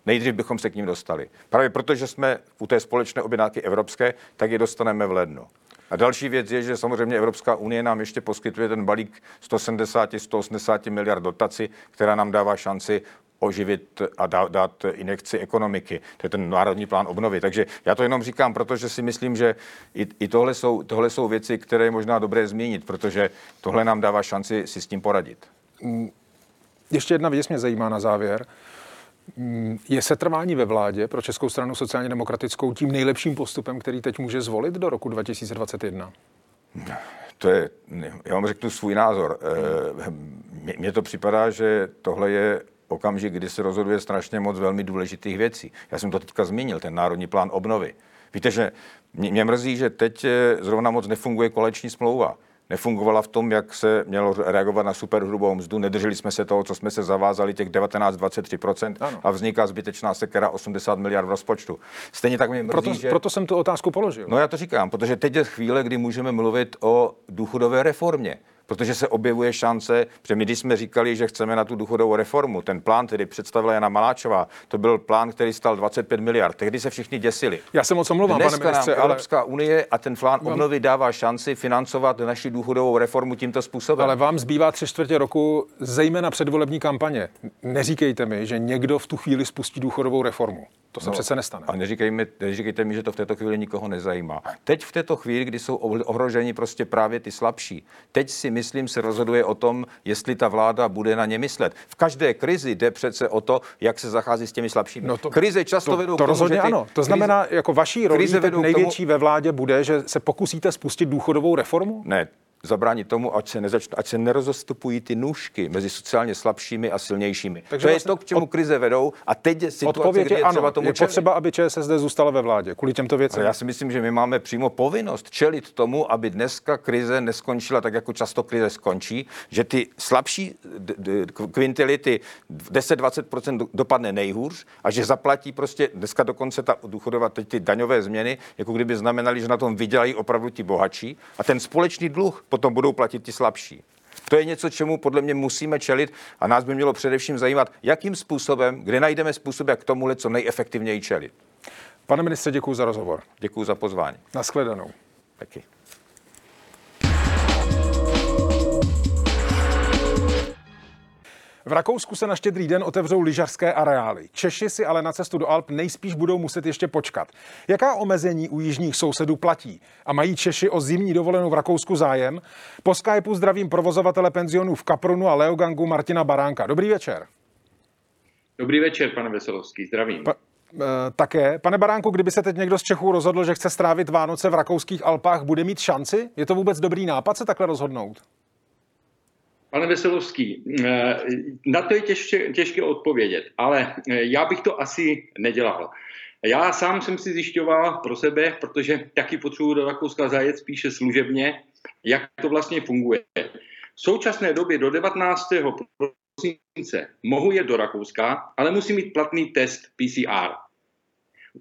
Nejdřív bychom se k ním dostali. Právě protože jsme u té společné objednávky evropské, tak je dostaneme v lednu. A další věc je, že samozřejmě Evropská unie nám ještě poskytuje ten balík 170-180 miliard dotaci, která nám dává šanci oživit a dát, injekci ekonomiky. To je ten národní plán obnovy. Takže já to jenom říkám, protože si myslím, že i, i tohle, jsou, tohle jsou věci, které je možná dobré zmínit, protože tohle nám dává šanci si s tím poradit. Ještě jedna věc mě zajímá na závěr. Je setrvání ve vládě pro Českou stranu sociálně demokratickou tím nejlepším postupem, který teď může zvolit do roku 2021? To je, já vám řeknu svůj názor. Eh, mně to připadá, že tohle je okamžik, kdy se rozhoduje strašně moc velmi důležitých věcí. Já jsem to teďka zmínil, ten národní plán obnovy. Víte, že mě mrzí, že teď eh, zrovna moc nefunguje koleční smlouva nefungovala v tom, jak se mělo reagovat na superhrubou mzdu. Nedrželi jsme se toho, co jsme se zavázali, těch 19-23% a vzniká zbytečná sekera 80 miliard v rozpočtu. Stejně tak mě mrzí, proto, že... proto jsem tu otázku položil. No já to říkám, protože teď je chvíle, kdy můžeme mluvit o důchodové reformě protože se objevuje šance, že my, když jsme říkali, že chceme na tu důchodovou reformu, ten plán, který představila Jana Maláčová, to byl plán, který stal 25 miliard. Tehdy se všichni děsili. Já se moc omlouvám, pane ministře, ale... Evropská unie a ten plán obnovy dává šanci financovat naši důchodovou reformu tímto způsobem. Ale vám zbývá tři čtvrtě roku, zejména předvolební kampaně. Neříkejte mi, že někdo v tu chvíli spustí důchodovou reformu. To se no, přece nestane. A neříkejme, neříkejte mi, že to v této chvíli nikoho nezajímá. Teď v této chvíli, kdy jsou ohroženi prostě právě ty slabší, teď si myslím, se rozhoduje o tom, jestli ta vláda bude na ně myslet. V každé krizi jde přece o to, jak se zachází s těmi slabšími. No to, krize často to, vedou to k tomu, rozhodně že ty, ano. To znamená, krize, jako vaší roli největší tomu, ve vládě bude, že se pokusíte spustit důchodovou reformu? Ne, zabránit tomu, ať se, nezač, ať se nerozostupují ty nůžky mezi sociálně slabšími a silnějšími. Takže to vlastně je to, k čemu od, krize vedou. A teď je situace, kdy je ano, třeba tomu je potřeba, aby ČSSD zůstala ve vládě kvůli těmto věcem. Ale já si myslím, že my máme přímo povinnost čelit tomu, aby dneska krize neskončila tak, jako často krize skončí, že ty slabší kvintility 10-20% dopadne nejhůř a že zaplatí prostě dneska dokonce ta důchodová, teď ty daňové změny, jako kdyby znamenali, že na tom vydělají opravdu ti bohatší a ten společný dluh potom budou platit ti slabší. To je něco, čemu podle mě musíme čelit a nás by mělo především zajímat, jakým způsobem, kde najdeme způsob, jak tomuhle co nejefektivněji čelit. Pane ministře, děkuji za rozhovor. Děkuji za pozvání. Naschledanou. Taky. V Rakousku se na štědrý den otevřou lyžařské areály. Češi si ale na cestu do Alp nejspíš budou muset ještě počkat. Jaká omezení u jižních sousedů platí? A mají Češi o zimní dovolenou v Rakousku zájem? Po Skypeu zdravím provozovatele penzionů v Kaprunu a Leogangu Martina Baránka. Dobrý večer. Dobrý večer, pane Veselovský, zdravím. Pa, e, také. Pane Baránku, kdyby se teď někdo z Čechů rozhodl, že chce strávit Vánoce v rakouských Alpách, bude mít šanci? Je to vůbec dobrý nápad se takhle rozhodnout? Pane Veselovský, eh, na to je těžké, těžké odpovědět, ale eh, já bych to asi nedělal. Já sám jsem si zjišťoval pro sebe, protože taky potřebuji do Rakouska zajet spíše služebně, jak to vlastně funguje. V současné době do 19. prosince mohu jet do Rakouska, ale musím mít platný test PCR.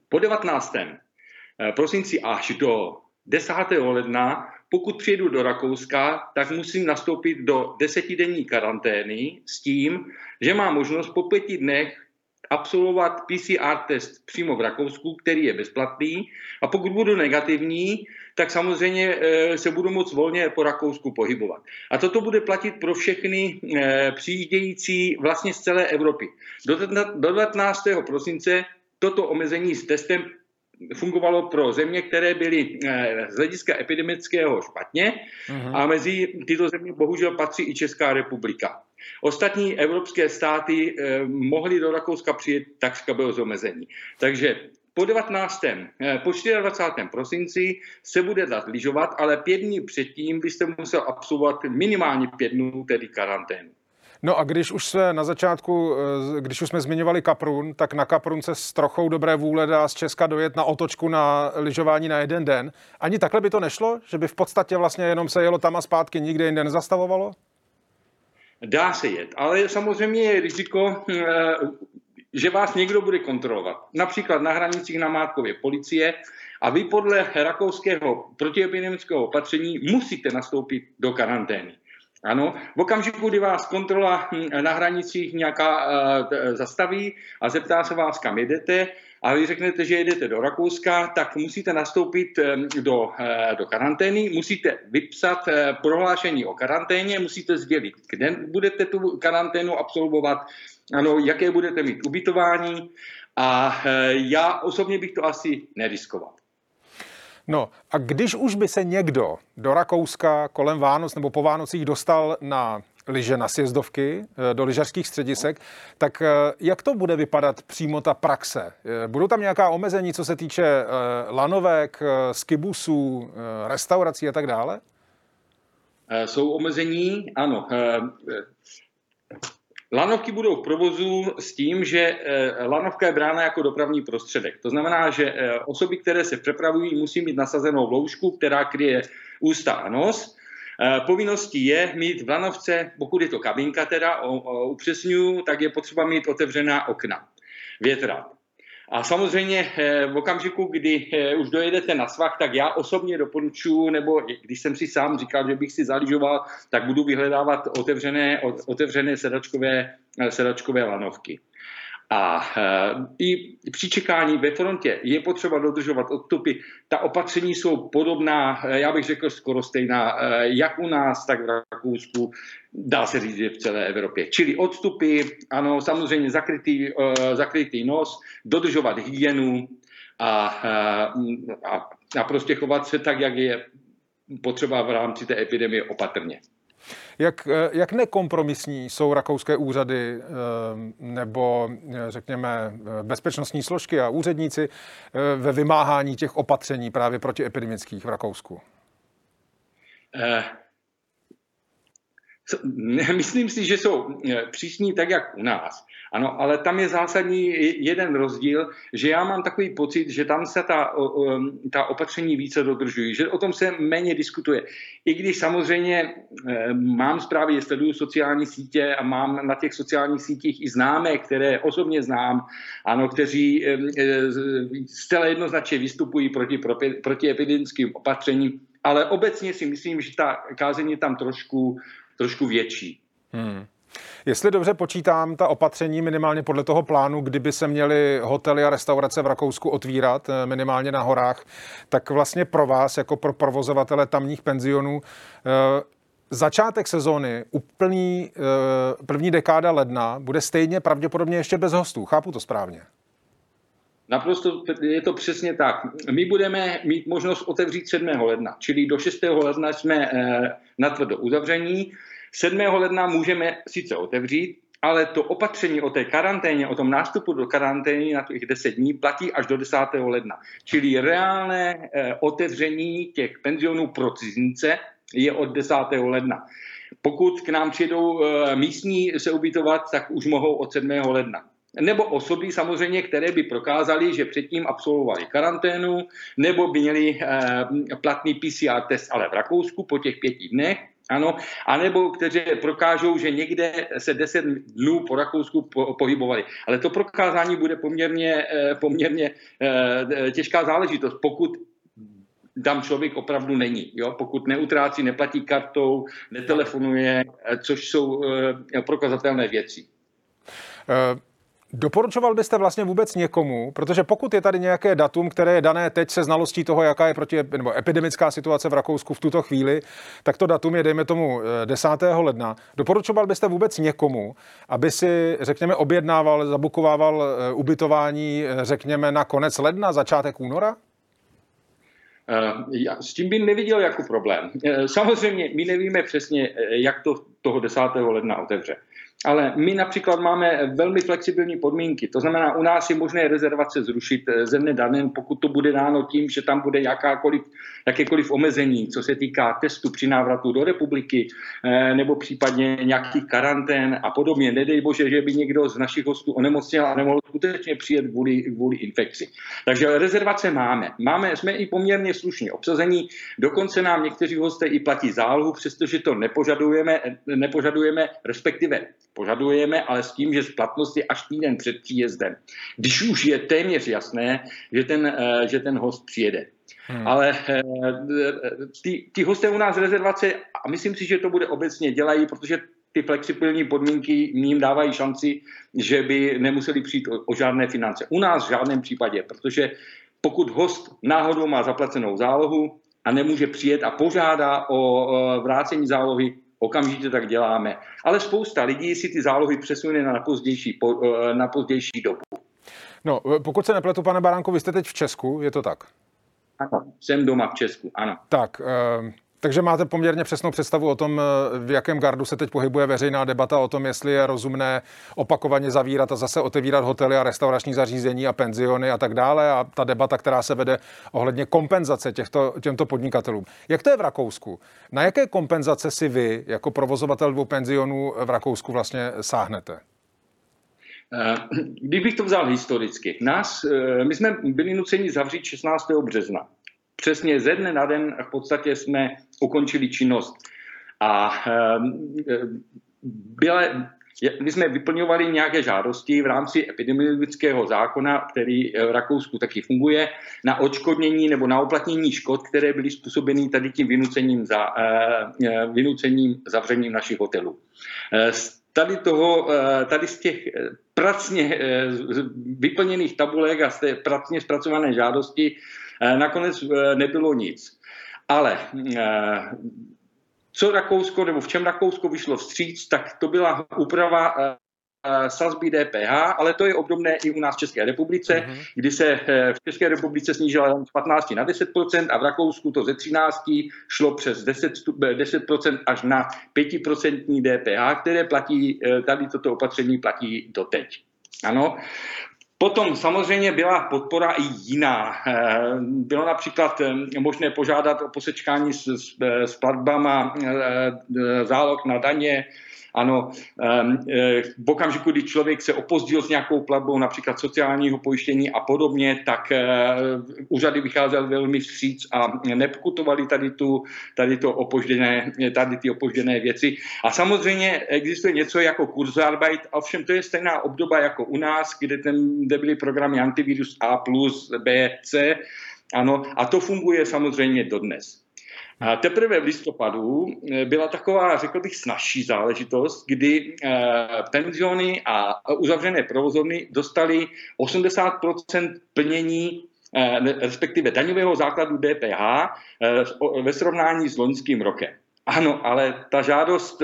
Po 19. Eh, prosinci až do 10. ledna pokud přijedu do Rakouska, tak musím nastoupit do desetidenní karantény s tím, že mám možnost po pěti dnech absolvovat PCR test přímo v Rakousku, který je bezplatný a pokud budu negativní, tak samozřejmě eh, se budu moc volně po Rakousku pohybovat. A toto bude platit pro všechny eh, přijíždějící vlastně z celé Evropy. Do 19. prosince toto omezení s testem fungovalo pro země, které byly eh, z hlediska epidemického špatně uh-huh. a mezi tyto země bohužel patří i Česká republika. Ostatní evropské státy eh, mohly do Rakouska přijet takřka bez omezení. Takže po 19. Eh, po 24. prosinci se bude dát lyžovat, ale pět dní předtím byste musel absolvovat minimálně pět dnů, tedy karanténu. No a když už jsme na začátku, eh, když už jsme zmiňovali Kaprun, tak na Kaprun se s trochou dobré vůle dá z Česka dojet na otočku na lyžování na jeden den. Ani takhle by to nešlo? Že by v podstatě vlastně jenom se jelo tam a zpátky, nikde jinde nezastavovalo? Dá se jet, ale samozřejmě je riziko, eh, že vás někdo bude kontrolovat. Například na hranicích na Mátkově policie a vy podle rakouského protiepidemického opatření musíte nastoupit do karantény. Ano, v okamžiku, kdy vás kontrola hm, na hranicích nějaká uh, zastaví a zeptá se vás, kam jedete, a vy řeknete, že jedete do Rakouska, tak musíte nastoupit hm, do, uh, do karantény, musíte vypsat prohlášení o karanténě, musíte sdělit, kde budete tu karanténu absolvovat, ano, jaké budete mít ubytování a já osobně bych to asi neriskoval. No a když už by se někdo do Rakouska kolem Vánoc nebo po Vánocích dostal na lyže na sjezdovky, do lyžařských středisek, tak jak to bude vypadat přímo ta praxe? Budou tam nějaká omezení, co se týče lanovek, skibusů, restaurací a tak dále? Jsou omezení, ano. Lanovky budou v provozu s tím, že eh, lanovka je brána jako dopravní prostředek. To znamená, že eh, osoby, které se přepravují, musí mít nasazenou vloužku, která kryje ústa a nos. Eh, povinností je mít v lanovce, pokud je to kabinka teda, upřesňuju, tak je potřeba mít otevřená okna, větra. A samozřejmě eh, v okamžiku, kdy eh, už dojedete na svah, tak já osobně doporučuji, nebo když jsem si sám říkal, že bych si zaližoval, tak budu vyhledávat otevřené, otevřené sedačkové, eh, sedačkové lanovky. A i při čekání ve frontě je potřeba dodržovat odstupy. Ta opatření jsou podobná, já bych řekl skoro stejná, jak u nás, tak v Rakousku, dá se říct, že v celé Evropě. Čili odstupy, ano, samozřejmě zakrytý, zakrytý nos, dodržovat hygienu a, a, a prostě chovat se tak, jak je potřeba v rámci té epidemie opatrně. Jak, eh, jak nekompromisní jsou rakouské úřady eh, nebo, eh, řekněme, bezpečnostní složky a úředníci ve vymáhání těch opatření právě protiepidemických v Rakousku? Myslím si, že jsou přísní tak, jak u nás. Ano, ale tam je zásadní jeden rozdíl, že já mám takový pocit, že tam se ta, ta opatření více dodržují, že o tom se méně diskutuje. I když samozřejmě eh, mám zprávy, sleduju sociální sítě a mám na těch sociálních sítích i známé, které osobně znám, ano, kteří eh, eh, zcela jednoznačně vystupují proti, proti epidemickým opatřením, ale obecně si myslím, že ta kázení je tam trošku, trošku větší. Hmm. Jestli dobře počítám ta opatření minimálně podle toho plánu, kdyby se měly hotely a restaurace v Rakousku otvírat eh, minimálně na horách, tak vlastně pro vás, jako pro provozovatele tamních penzionů, eh, začátek sezóny, úplný eh, první dekáda ledna, bude stejně pravděpodobně ještě bez hostů. Chápu to správně? Naprosto je to přesně tak. My budeme mít možnost otevřít 7. ledna, čili do 6. ledna jsme na tvrdo uzavření. 7. ledna můžeme sice otevřít, ale to opatření o té karanténě, o tom nástupu do karantény na těch 10 dní platí až do 10. ledna. Čili reálné eh, otevření těch penzionů pro cizince je od 10. ledna. Pokud k nám přijdou eh, místní se ubytovat, tak už mohou od 7. ledna. Nebo osoby samozřejmě, které by prokázaly, že předtím absolvovali karanténu, nebo by měli eh, platný PCR test, ale v Rakousku po těch pěti dnech, ano, anebo kteří prokážou, že někde se 10 dnů po Rakousku po, pohybovali. Ale to prokázání bude poměrně, eh, poměrně eh, těžká záležitost, pokud tam člověk opravdu není. Jo? Pokud neutrácí, neplatí kartou, netelefonuje, eh, což jsou prokazatelné věci. Uh... Doporučoval byste vlastně vůbec někomu, protože pokud je tady nějaké datum, které je dané teď se znalostí toho, jaká je proti, nebo epidemická situace v Rakousku v tuto chvíli, tak to datum je, dejme tomu, 10. Eh, ledna. Doporučoval byste vůbec někomu, aby si, řekněme, objednával, zabukovával eh, ubytování, eh, řekněme, na konec ledna, začátek února? Já s tím bych neviděl jako problém. Samozřejmě my nevíme přesně, jak to toho 10. ledna otevře. Ale my například máme velmi flexibilní podmínky. To znamená, u nás je možné rezervace zrušit eh, ze dne daném, pokud to bude dáno tím, že tam bude jakákoliv, jakékoliv omezení, co se týká testu při návratu do republiky, eh, nebo případně nějakých karantén a podobně. Nedej bože, že by někdo z našich hostů onemocněl a nemohl skutečně přijet kvůli, kvůli infekci. Takže rezervace máme. máme. Jsme i poměrně slušně obsazení. Dokonce nám někteří hosté i platí zálohu, přestože to nepožadujeme, nepožadujeme respektive požadujeme, ale s tím, že splatnost je až týden před příjezdem. Když už je téměř jasné, že ten, eh, že ten host přijede. Hmm. Ale eh, ty, ty hosté u nás rezervace, a myslím si, že to bude obecně, dělají, protože ty flexibilní podmínky jim dávají šanci, že by nemuseli přijít o, o žádné finance. U nás v žádném případě, protože pokud host náhodou má zaplacenou zálohu a nemůže přijet a požádá o vrácení zálohy, okamžitě tak děláme. Ale spousta lidí si ty zálohy přesune na pozdější, eh, na pozdější dobu. No, pokud se nepletu, pane Baránku, vy jste teď v Česku, je to tak? Ano, jsem doma v Česku, ano. Tak, eh, Takže máte poměrně přesnou představu o tom, v jakém gardu se teď pohybuje veřejná debata o tom, jestli je rozumné opakovaně zavírat a zase otevírat hotely a restaurační zařízení a penziony a tak dále. A ta debata, která se vede ohledně kompenzace těchto, těmto podnikatelům. Jak to je v Rakousku? Na jaké kompenzace si vy, jako provozovatel dvou penzionů v Rakousku, vlastně sáhnete? Eh, kdybych to vzal historicky, nás, eh, my jsme byli nuceni zavřít 16. března. Přesně ze dne na den v podstatě jsme ukončili činnost. A eh, byla, my jsme vyplňovali nějaké žádosti v rámci epidemiologického zákona, který v Rakousku taky funguje, na odškodnění nebo na uplatnění škod, které byly způsobeny tady tím vynucením, za, vynucením zavřením našich hotelů tady, toho, eh, tady z těch eh, pracně vyplněných tabulek a z té pracně zpracované žádosti nakonec nebylo nic. Ale co Rakousko, nebo v čem Rakousko vyšlo vstříc, tak to byla úprava sazby DPH, ale to je obdobné i u nás v České republice, mm-hmm. kdy se eh, v České republice snížila z 15 na 10% a v Rakousku to ze 13 šlo přes 10%, 10% až na 5% DPH, které platí, eh, tady toto opatření platí doteď. Ano, Potom samozřejmě byla podpora i jiná. Eh, bylo například možné požádat o posečkání s, s, s platbama záloh na daně, ano, e, v okamžiku, kdy člověk se opozdil s nějakou platbou, například sociálního pojištění a podobně, tak e, úřady vycházely velmi vstříc a nepokutovali tady, tu, tady, to opožděné, tady ty opožděné věci. A samozřejmě existuje něco jako Kurzarbeit, ovšem to je stejná obdoba jako u nás, kde, ten, kde byly programy antivirus A+, B, C, ano, a to funguje samozřejmě dodnes. Teprve v listopadu eh, byla taková, řekl bych, snažší záležitost, kdy eh, penziony a uzavřené provozovny dostali 80% plnění eh, respektive daňového základu DPH ve srovnání s loňským rokem. Ano, ale ta žádost,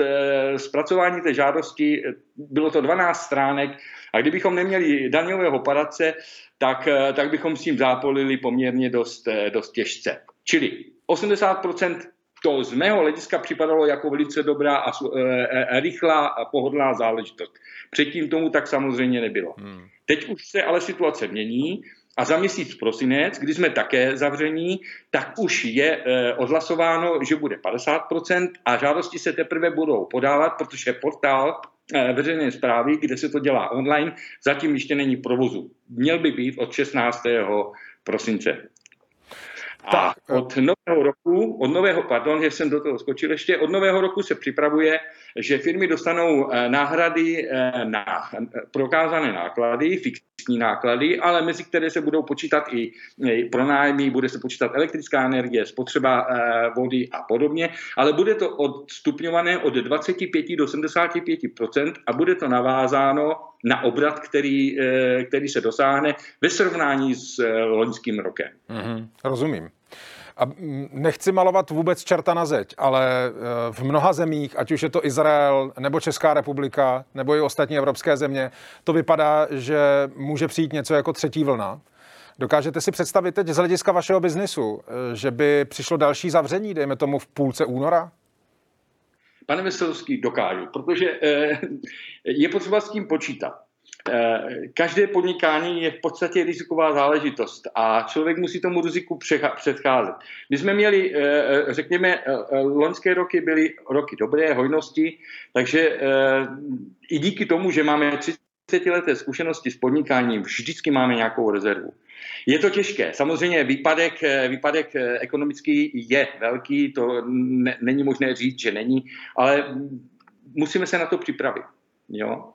zpracování té žádosti, bylo to 12 stránek a kdybychom neměli daňového poradce, tak, tak bychom s tím zápolili poměrně dost, dost těžce. Čili 80% to z mého hlediska připadalo jako velice dobrá a e, e, rychlá a pohodlná záležitost. Předtím tomu tak samozřejmě nebylo. Hmm. Teď už se ale situace mění a za měsíc prosinec, kdy jsme také zavření, tak už je e, odhlasováno, že bude 50% a žádosti se teprve budou podávat, protože portál e, veřejné zprávy, kde se to dělá online, zatím ještě není provozu. Měl by být od 16. prosince. A od nového roku, od nového, pardon, že jsem do toho skočil ještě, od nového roku se připravuje, že firmy dostanou eh, náhrady eh, na prokázané náklady, fixní náklady, ale mezi které se budou počítat i pronájmy, bude se počítat elektrická energie, spotřeba eh, vody a podobně, ale bude to odstupňované od 25 do 75% a bude to navázáno na obrat, který, eh, který se dosáhne ve srovnání s eh, loňským rokem. Mm-hmm, rozumím. A nechci malovat vůbec čerta na zeď, ale eh, v mnoha zemích, ať už je to Izrael, nebo Česká republika, nebo i ostatní evropské země, to vypadá, že může přijít něco jako třetí vlna. Dokážete si představit teď z hlediska vašeho biznisu, že by přišlo další zavření, dejme tomu v půlce února? Pane Veselovský, dokážu, protože eh, je potřeba s tím počítat. Eh, každé podnikání je v podstatě riziková záležitost a člověk musí tomu riziku předcházet. My jsme měli, eh, řekněme, loňské roky byly roky dobré, hojnosti, takže i díky tomu, že máme 30 leté zkušenosti s podnikáním, vždycky máme nějakou rezervu. Je to těžké. Samozřejmě výpadek, eh, výpadek eh, ekonomický je velký, to ne, není možné říct, že není, ale musíme se na to připravit. Jo?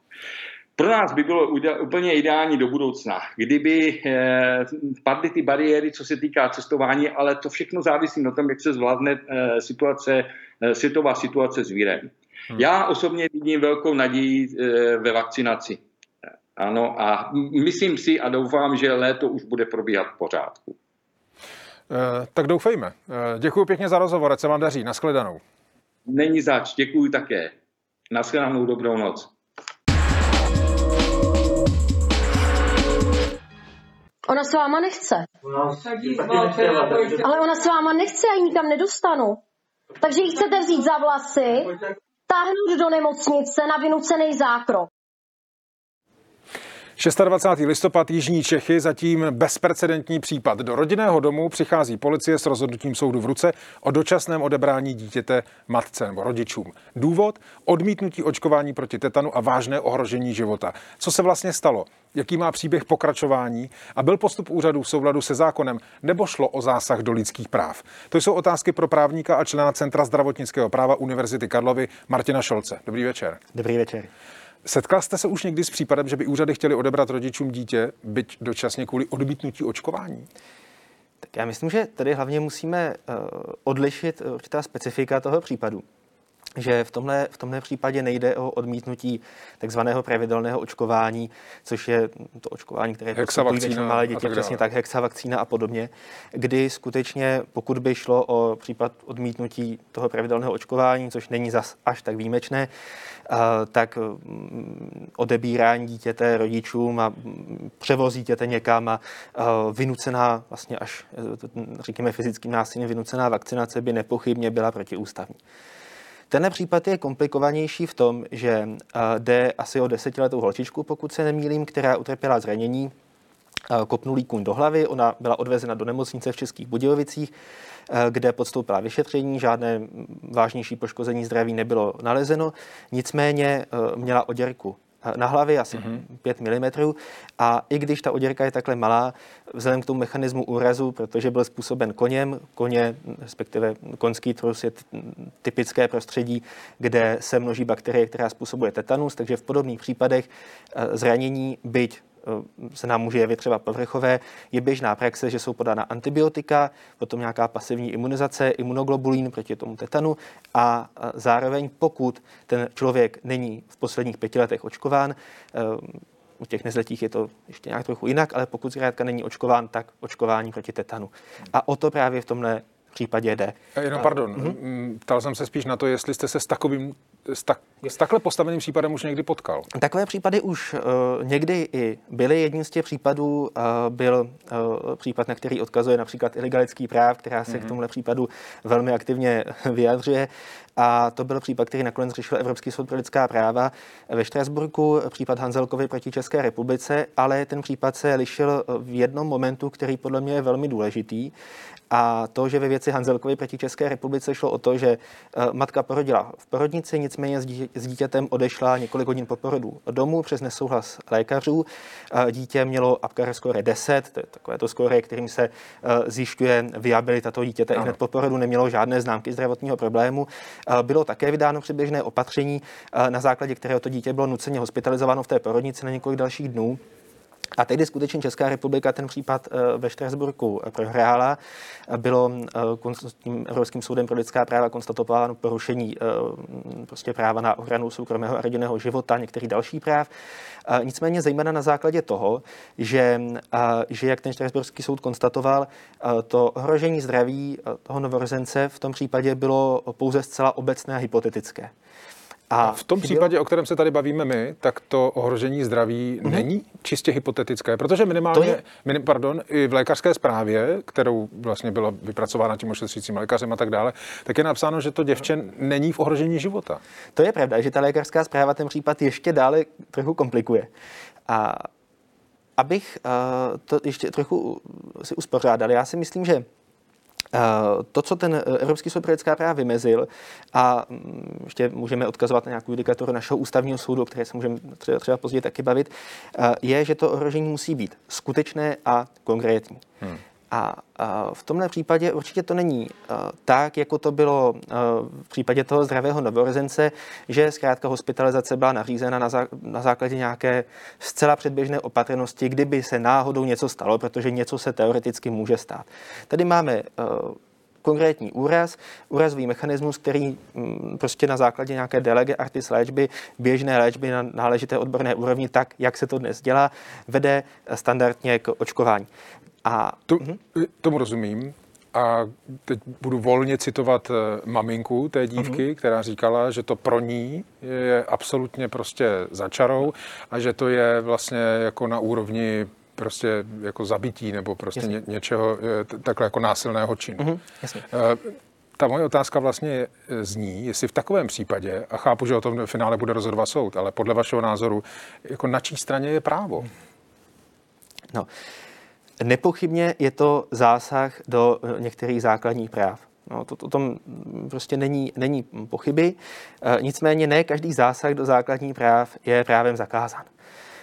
Pro nás by bylo úplně ideální do budoucna, kdyby eh, padly ty bariéry, co se týká cestování, ale to všechno závisí na tom, jak se zvládne situace, světová situace s vírem. Hmm. Já osobně vidím velkou naději ve vakcinaci. Ano, a myslím si a doufám, že léto už bude probíhat v pořádku. E, tak doufejme. E, děkuji pěkně za rozhovor, ať se vám daří. Naschledanou. Není zač, děkuji také. Naschledanou, dobrou noc. Ona s váma nechce. Ale ona s váma nechce, já ji nikam nedostanu. Takže ji chcete vzít za vlasy, táhnout do nemocnice na vynucený zákrok. 26. listopad Jižní Čechy, zatím bezprecedentní případ. Do rodinného domu přichází policie s rozhodnutím soudu v ruce o dočasném odebrání dítěte matce nebo rodičům. Důvod? Odmítnutí očkování proti tetanu a vážné ohrožení života. Co se vlastně stalo? Jaký má příběh pokračování? A byl postup úřadu v souladu se zákonem nebo šlo o zásah do lidských práv? To jsou otázky pro právníka a člena Centra zdravotnického práva Univerzity Karlovy Martina Šolce. Dobrý večer. Dobrý večer. Setkal jste se už někdy s případem, že by úřady chtěli odebrat rodičům dítě, byť dočasně kvůli odmítnutí očkování? Tak já myslím, že tady hlavně musíme uh, odlišit určitá specifika toho případu že v tomhle, v tomhle případě nejde o odmítnutí takzvaného pravidelného očkování, což je to očkování, které postupují malé děti, přesně tak, hexavakcína a podobně, kdy skutečně, pokud by šlo o případ odmítnutí toho pravidelného očkování, což není zas až tak výjimečné, tak mm, odebírání dítěte rodičům a mm, převoz dítěte někam a vynucená, vlastně až, řekněme, fyzickým násilím vynucená vakcinace by nepochybně byla protiústavní. Tenhle případ je komplikovanější v tom, že jde asi o desetiletou holčičku, pokud se nemýlím, která utrpěla zranění, kopnulý kůň do hlavy. Ona byla odvezena do nemocnice v Českých Budějovicích, kde podstoupila vyšetření, žádné vážnější poškození zdraví nebylo nalezeno, nicméně měla oděrku na hlavě, asi mm-hmm. 5 mm. A i když ta oděrka je takhle malá, vzhledem k tomu mechanismu úrazu, protože byl způsoben koněm, koně, respektive konský trus je typické prostředí, kde se množí bakterie, která způsobuje tetanus, takže v podobných případech eh, zranění, byť Eh, se nám může jevit třeba povrchové, je běžná praxe, že jsou podána antibiotika, potom nějaká pasivní imunizace, imunoglobulín proti tomu tetanu a zároveň pokud ten člověk není v posledních pěti letech očkován, eh, u těch nezletých je to ještě nějak trochu jinak, ale pokud zkrátka není očkován, tak očkování proti tetanu. A o to právě v tomhle případě jde. Jenom pardon, mm-hmm. ptal jsem se spíš na to, jestli jste se s takovým s, tak, s takhle postaveným případem už někdy potkal? Takové případy už uh, někdy i byly. Jedním z těch případů uh, byl uh, případ, na který odkazuje například ilegalický práv, která se mm-hmm. k mhm. tomuhle případu velmi aktivně vyjadřuje. A to byl případ, který nakonec řešil Evropský soud pro lidská práva ve Štrasburku, případ Hanzelkovi proti České republice, ale ten případ se lišil v jednom momentu, který podle mě je velmi důležitý. A to, že ve věci Hanzelkovi proti České republice šlo o to, že eh, matka porodila v porodnici, nicméně s dítětem odešla několik hodin po porodu domů přes nesouhlas lékařů. Dítě mělo Apgar score 10, to je takové to skóre, kterým se eh, zjišťuje viabilita toho dítěte ano. hned po porodu, nemělo žádné známky zdravotního problému. Bylo také vydáno předběžné opatření, eh, na základě kterého to dítě bylo nuceně hospitalizováno v té porodnici na několik dalších dnů. A tehdy skutečně Česká republika ten případ eh, ve Štrasburku prohrála. Bylo eh, tím Evropským soudem pro lidská práva konstatováno porušení eh, prostě práva na ochranu soukromého a rodinného života, některých dalších práv. Nicméně zejména na základě toho, že, že jak ten Štrasburský soud konstatoval, to ohrožení zdraví toho novorozence v tom případě bylo pouze zcela obecné a hypotetické. A v tom případě, o kterém se tady bavíme my, tak to ohrožení zdraví mm-hmm. není čistě hypotetické, protože minimálně, je... minim, pardon, i v lékařské zprávě, kterou vlastně byla vypracována tím ošetřujícím lékařem a tak dále, tak je napsáno, že to děvče není v ohrožení života. To je pravda, že ta lékařská zpráva ten případ ještě dále trochu komplikuje. A abych uh, to ještě trochu si uspořádal, já si myslím, že to, co ten eh, Evropský soud pro lidská práva vymezil, a mm, ještě můžeme odkazovat na nějakou judikaturu našeho ústavního soudu, o které se můžeme třeba, třeba později taky bavit, eh, je, že to ohrožení musí být skutečné a konkrétní. Hmm. A, v tomhle případě určitě to není tak, jako to bylo v případě toho zdravého novorozence, že zkrátka hospitalizace byla nařízena na, základě nějaké zcela předběžné opatrnosti, kdyby se náhodou něco stalo, protože něco se teoreticky může stát. Tady máme konkrétní úraz, úrazový mechanismus, který mm, prostě na základě nějaké delege artis léčby, běžné léčby na náležité odborné úrovni, tak, jak se to dnes dělá, vede standardně k očkování. A, to, mhm. Tomu rozumím. A teď budu volně citovat eh, maminku té dívky, uh-huh. která říkala, že to pro ní je absolutně prostě začarou a že to je vlastně jako na úrovni prostě jako zabití nebo prostě ně, něčeho takhle jako násilného činu. Uh-huh. Jasně. Uh, ta moje otázka vlastně zní, jestli v takovém případě, a chápu, že o tom v finále bude rozhodovat soud, ale podle vašeho názoru, jako na čí straně je právo? No, nepochybně je to zásah do některých základních práv. No, to, to tom prostě není, není pochyby. E, nicméně ne každý zásah do základních práv je právem zakázán.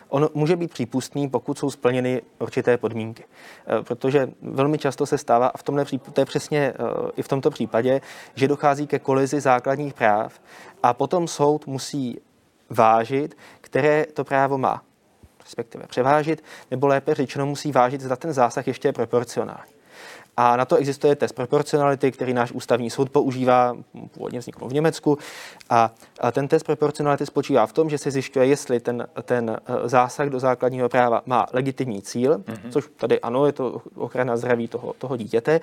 On může být přípustný, pokud jsou splněny určité podmínky. E, protože velmi často se stává, a v tomhle to je přesně e, i v tomto případě, že dochází ke kolizi základních práv a potom soud musí vážit, které to právo má respektive převážit, nebo lépe řečeno musí vážit, zda ten zásah ještě je proporcionální. A na to existuje test proporcionality, který náš ústavní soud používá, původně vznikl v Německu. A, ten test proporcionality spočívá v tom, že se zjišťuje, jestli ten, ten eh, zásah do základního práva má legitimní cíl, mm-hmm. což tady ano, je to ochrana zdraví toho, toho dítěte.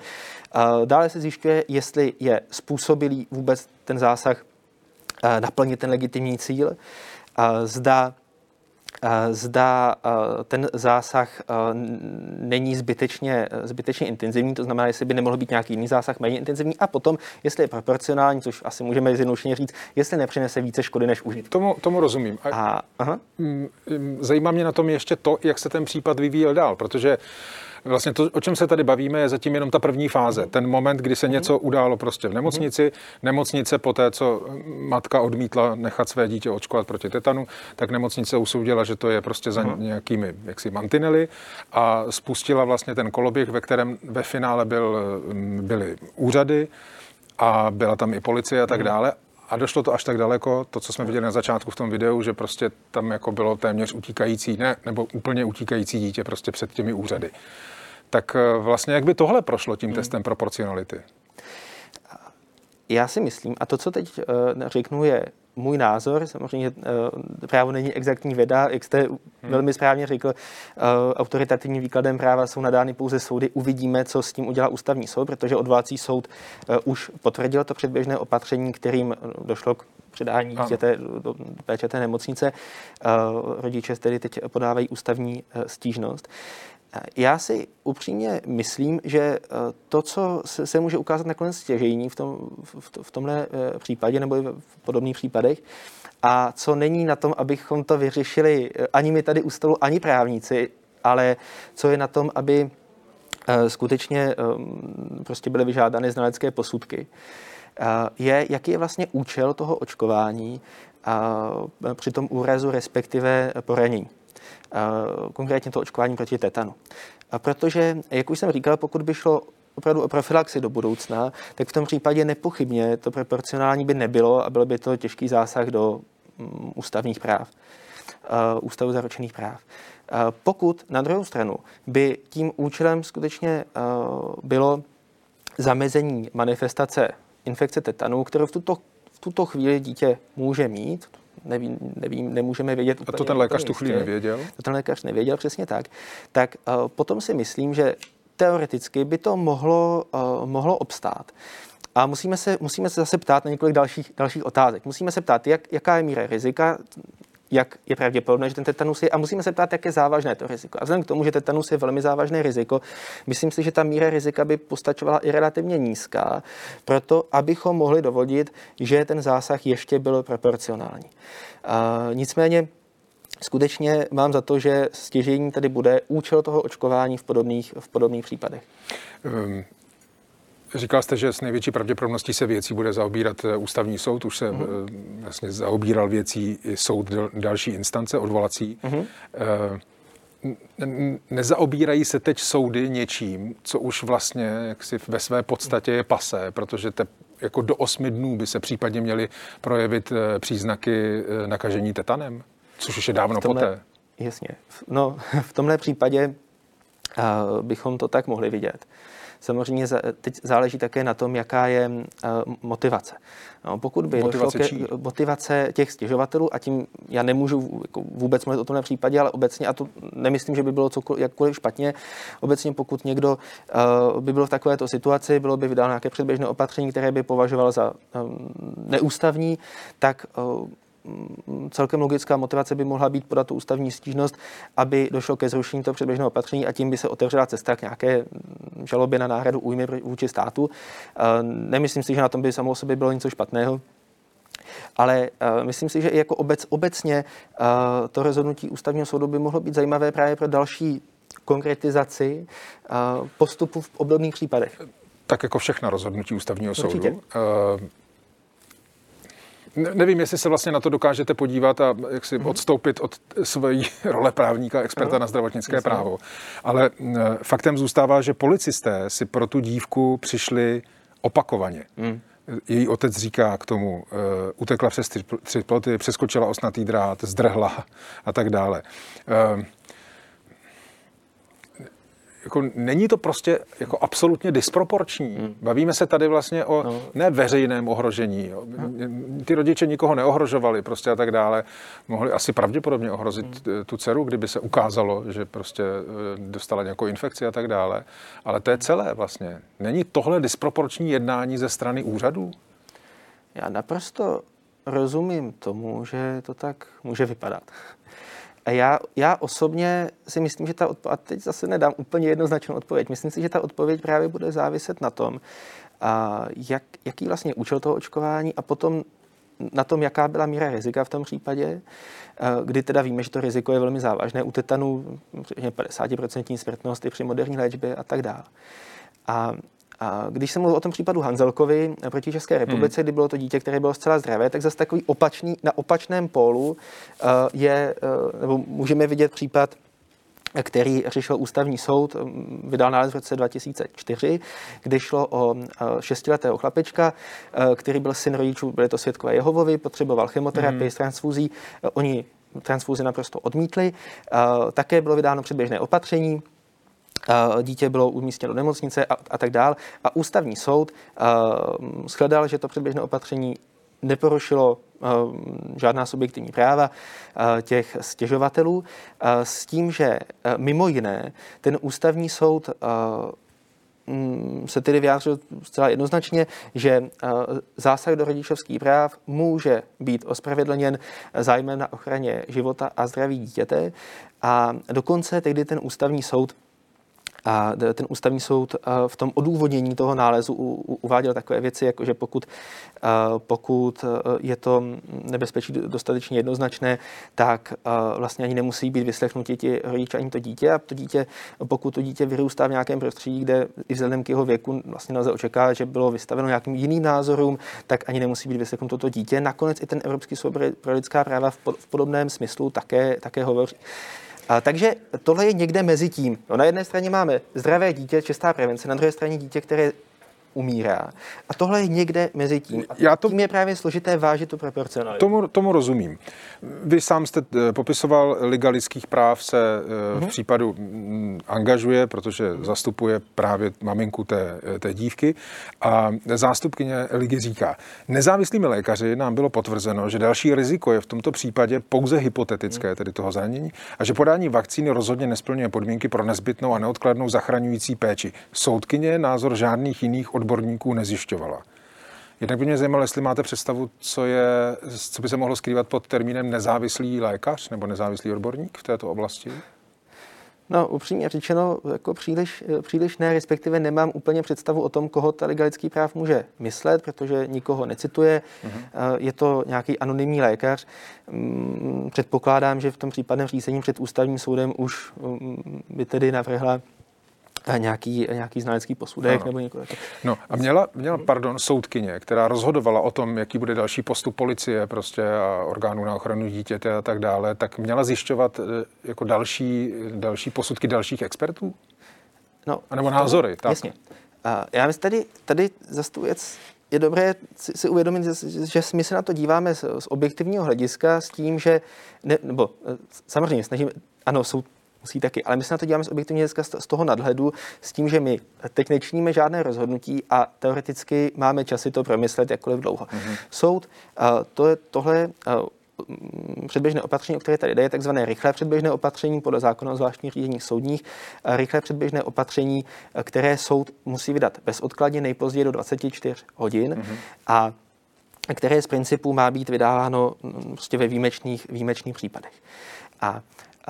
A dále se zjišťuje, jestli je způsobilý vůbec ten zásah eh, naplnit ten legitimní cíl. A zda zda ten zásah není zbytečně, zbytečně intenzivní, to znamená, jestli by nemohl být nějaký jiný zásah méně intenzivní a potom, jestli je proporcionální, což asi můžeme zjednodušeně říct, jestli nepřinese více škody než užitku. Tomu, tomu rozumím. A, a, aha. Zajímá mě na tom ještě to, jak se ten případ vyvíjel dál, protože Vlastně to, o čem se tady bavíme, je zatím jenom ta první fáze. Ten moment, kdy se něco událo prostě v nemocnici. Nemocnice po té, co matka odmítla nechat své dítě očkovat proti tetanu, tak nemocnice usoudila, že to je prostě za nějakými jaksi mantinely a spustila vlastně ten koloběh, ve kterém ve finále byl, byly úřady a byla tam i policie a tak dále. A došlo to až tak daleko, to, co jsme viděli na začátku v tom videu, že prostě tam jako bylo téměř utíkající, ne, nebo úplně utíkající dítě prostě před těmi úřady. Tak eh, vlastně jak by tohle prošlo tím hmm. testem proporcionality? Já si myslím, a to, co teď uh, řeknu, je můj názor, samozřejmě uh, právo není exaktní věda, jak jste hmm. velmi správně řekl, uh, autoritativním výkladem práva jsou nadány pouze soudy. Uvidíme, co s tím udělá ústavní soud, protože odvolací soud uh, už potvrdil to předběžné opatření, kterým došlo k předání dítěte do péče té nemocnice. Uh, rodiče tedy teď podávají ústavní uh, stížnost. Já si upřímně myslím, že eh, to, co se může ukázat nakonec stěžejní v, tom, v tomhle eh, případě nebo i v podobných případech, a co není na tom, abychom to vyřešili eh, ani my tady u stolu, ani právníci, ale co je na tom, aby skutečně prostě byly vyžádány znalecké posudky, je, jaký je vlastně účel toho očkování při tom úrazu, respektive poranění konkrétně to očkování proti tetanu. A protože, jak už jsem říkal, pokud by šlo opravdu o profilaxi do budoucna, tak v tom případě nepochybně to proporcionální by nebylo a byl by to těžký zásah do mm, ústavních práv, ústavu zaručených práv. Pokud na druhou stranu by tím účelem skutečně bylo zamezení manifestace infekce tetanu, kterou v tuto, v tuto chvíli dítě může mít, nevím, nevím, nemůžeme vědět úplně. A to ten lékař tu chvíli nevěděl? To ten lékař nevěděl, přesně tak. Tak uh, potom si myslím, že teoreticky by to mohlo, uh, mohlo obstát. A musíme se, musíme se zase ptát na několik dalších, dalších otázek. Musíme se ptát, jak, jaká je míra rizika, jak je pravděpodobné, že ten tetanus je, a musíme se ptát, jak je závažné to riziko. A vzhledem k tomu, že tetanus je velmi závažné riziko, myslím si, že ta míra rizika by postačovala i relativně nízká, proto abychom mohli dovodit, že ten zásah ještě byl proporcionální. A nicméně skutečně mám za to, že stěžení tady bude účel toho očkování v podobných, v podobných případech. Um. Říkal jste, že s největší pravděpodobností se věcí bude zaobírat eh, ústavní soud. Už se uh-huh. vlastně zaobíral věcí i soud další instance, odvolací. Uh-huh. Nezaobírají se teď soudy něčím, co už vlastně jaksi ve své podstatě je pasé, protože te, jako do osmi dnů by se případně měly projevit příznaky nakažení tetanem, což už je dávno tomhle, poté. Jasně. No, v tomhle případě uh, bychom to tak mohli vidět. Samozřejmě teď záleží také na tom, jaká je eh, motivace. No, pokud by motivace došlo ke motivace těch stěžovatelů, a tím já nemůžu jako vůbec mluvit o tomhle případě, ale obecně, a to nemyslím, že by bylo cokoliv, jakkoliv špatně, obecně pokud někdo uh, by byl v takovéto situaci, bylo by vydáno nějaké předběžné opatření, které by považoval za um, neústavní, tak uh, celkem logická motivace by mohla být podat tu ústavní stížnost, aby došlo ke zrušení toho předběžného opatření a tím by se otevřela cesta k nějaké mm, žalobě na náhradu újmy vůči státu. Nemyslím si, že na tom by samo o sobě bylo něco špatného. Ale uh, myslím si, že i jako obec, obecně uh, to rozhodnutí ústavního soudu by mohlo být zajímavé právě pro další konkretizaci uh, postupu v obdobných případech. Tak jako všechna rozhodnutí ústavního Určitě. soudu. Uh, Nevím, jestli se vlastně na to dokážete podívat a jak si mm-hmm. odstoupit od své role právníka, experta no, na zdravotnické jasný. právo. Ale faktem zůstává, že policisté si pro tu dívku přišli opakovaně. Mm její otec říká k tomu, uh, utekla přes tři, tři ploty, přeskočila osnatý drát, zdrhla a tak dále. Uh, jako není to prostě jako absolutně disproporční. Hmm. Bavíme se tady vlastně o no. ne veřejném ohrožení. Jo. Hmm. Ty rodiče nikoho neohrožovali prostě a tak dále. Mohli asi pravděpodobně ohrozit hmm. tu dceru, kdyby se ukázalo, že prostě eh, dostala nějakou infekci a tak dále. Ale to je celé vlastně. Není tohle disproporční jednání ze strany úřadů? Já naprosto rozumím tomu, že to tak může vypadat. A já, já osobně si myslím, že ta odpověď, a teď zase nedám úplně jednoznačnou odpověď, myslím si, že ta odpověď právě bude záviset na tom, a jak, jaký vlastně účel toho očkování a potom na tom, jaká byla míra rizika v tom případě, kdy teda víme, že to riziko je velmi závažné. U tetanu 50% smrtnost i při moderní léčbě a tak dále. A a když jsem mluvil o tom případu Hanzelkovi proti České republice, hmm. kdy bylo to dítě, které bylo zcela zdravé, tak zase takový opačný, na opačném pólu uh, je, uh, nebo můžeme vidět případ který řešil ústavní soud, vydal nález v roce 2004, kdy šlo o šestiletého chlapečka, který byl syn rodičů, byly to světkové Jehovovi, potřeboval chemoterapii mm. s transfuzí, oni transfuzi naprosto odmítli. Také bylo vydáno předběžné opatření, dítě bylo umístěno do nemocnice a, a tak dál. A ústavní soud uh, shledal, že to předběžné opatření neporušilo uh, žádná subjektivní práva uh, těch stěžovatelů uh, s tím, že uh, mimo jiné ten ústavní soud uh, se tedy vyjádřil zcela jednoznačně, že zásah do rodičovských práv může být ospravedlněn zájmem na ochraně života a zdraví dítěte. A dokonce tehdy ten ústavní soud a ten ústavní soud v tom odůvodnění toho nálezu uváděl takové věci, jako že pokud, pokud je to nebezpečí dostatečně jednoznačné, tak vlastně ani nemusí být vyslechnuti ti rodiče ani to dítě. A to dítě, pokud to dítě vyrůstá v nějakém prostředí, kde i vzhledem k jeho věku vlastně nelze očekávat, že bylo vystaveno nějakým jiným názorům, tak ani nemusí být vyslechnuto to dítě. Nakonec i ten Evropský soud pro lidská práva v podobném smyslu také, také hovoří. A, takže tohle je někde mezi tím. No, na jedné straně máme zdravé dítě, čistá prevence, na druhé straně dítě, které umírá. A tohle je někde mezi tím. A Já to, tím je právě složité vážit tu proporcionalitu. Tomu, tomu rozumím. Vy sám jste eh, popisoval, Liga lidských práv se uh-huh. v mhm. případu mm, angažuje, protože zastupuje právě maminku té, eh, té dívky a zástupkyně Ligy říká, nezávislými lékaři nám bylo potvrzeno, že další riziko je v tomto případě pouze hypotetické, mhm. tedy toho zranění, a že podání vakcíny rozhodně nesplňuje podmínky pro nezbytnou a neodkladnou zachraňující péči. Soudkyně názor žádných jiných odborníků nezjišťovala. Jednak by mě zajímalo, jestli máte představu, co, je, co by se mohlo skrývat pod termínem nezávislý lékař nebo nezávislý odborník v této oblasti? No, upřímně řečeno, jako příliš, příliš ne, respektive nemám úplně představu o tom, koho ta Liga lidských práv může myslet, protože nikoho necituje. Uh-huh. Je to nějaký anonymní lékař. Mm, předpokládám, že v tom případném řízení před ústavním soudem už mm, by tedy navrhla nějaký, nějaký znalecký posudek ano. nebo někoho. No a měla, měla, pardon, soudkyně, která rozhodovala o tom, jaký bude další postup policie prostě a orgánů na ochranu dítěte a tak dále, tak měla zjišťovat eh, jako další, další posudky dalších expertů? No, a nebo názory, tak. Jasně. A já myslím, tady, tady zase tu věc je dobré si, si uvědomit, že, že my se na to díváme z, z objektivního hlediska s tím, že, ne, nebo eh, samozřejmě snažíme, ano, jsou musí taky. Ale my se na to díváme z objektivního z toho nadhledu, s tím, že my teď nečiníme žádné rozhodnutí a teoreticky máme časy to promyslet jakkoliv dlouho. Mm-hmm. Soud, to je tohle předběžné opatření, o které tady jde, je takzvané rychlé předběžné opatření podle zákona o zvláštních řízeních soudních. Rychlé předběžné opatření, které soud musí vydat bezodkladně nejpozději do 24 hodin. Mm-hmm. A které z principu má být vydáváno mm, prostě ve výjimečných, výjimečných případech. A,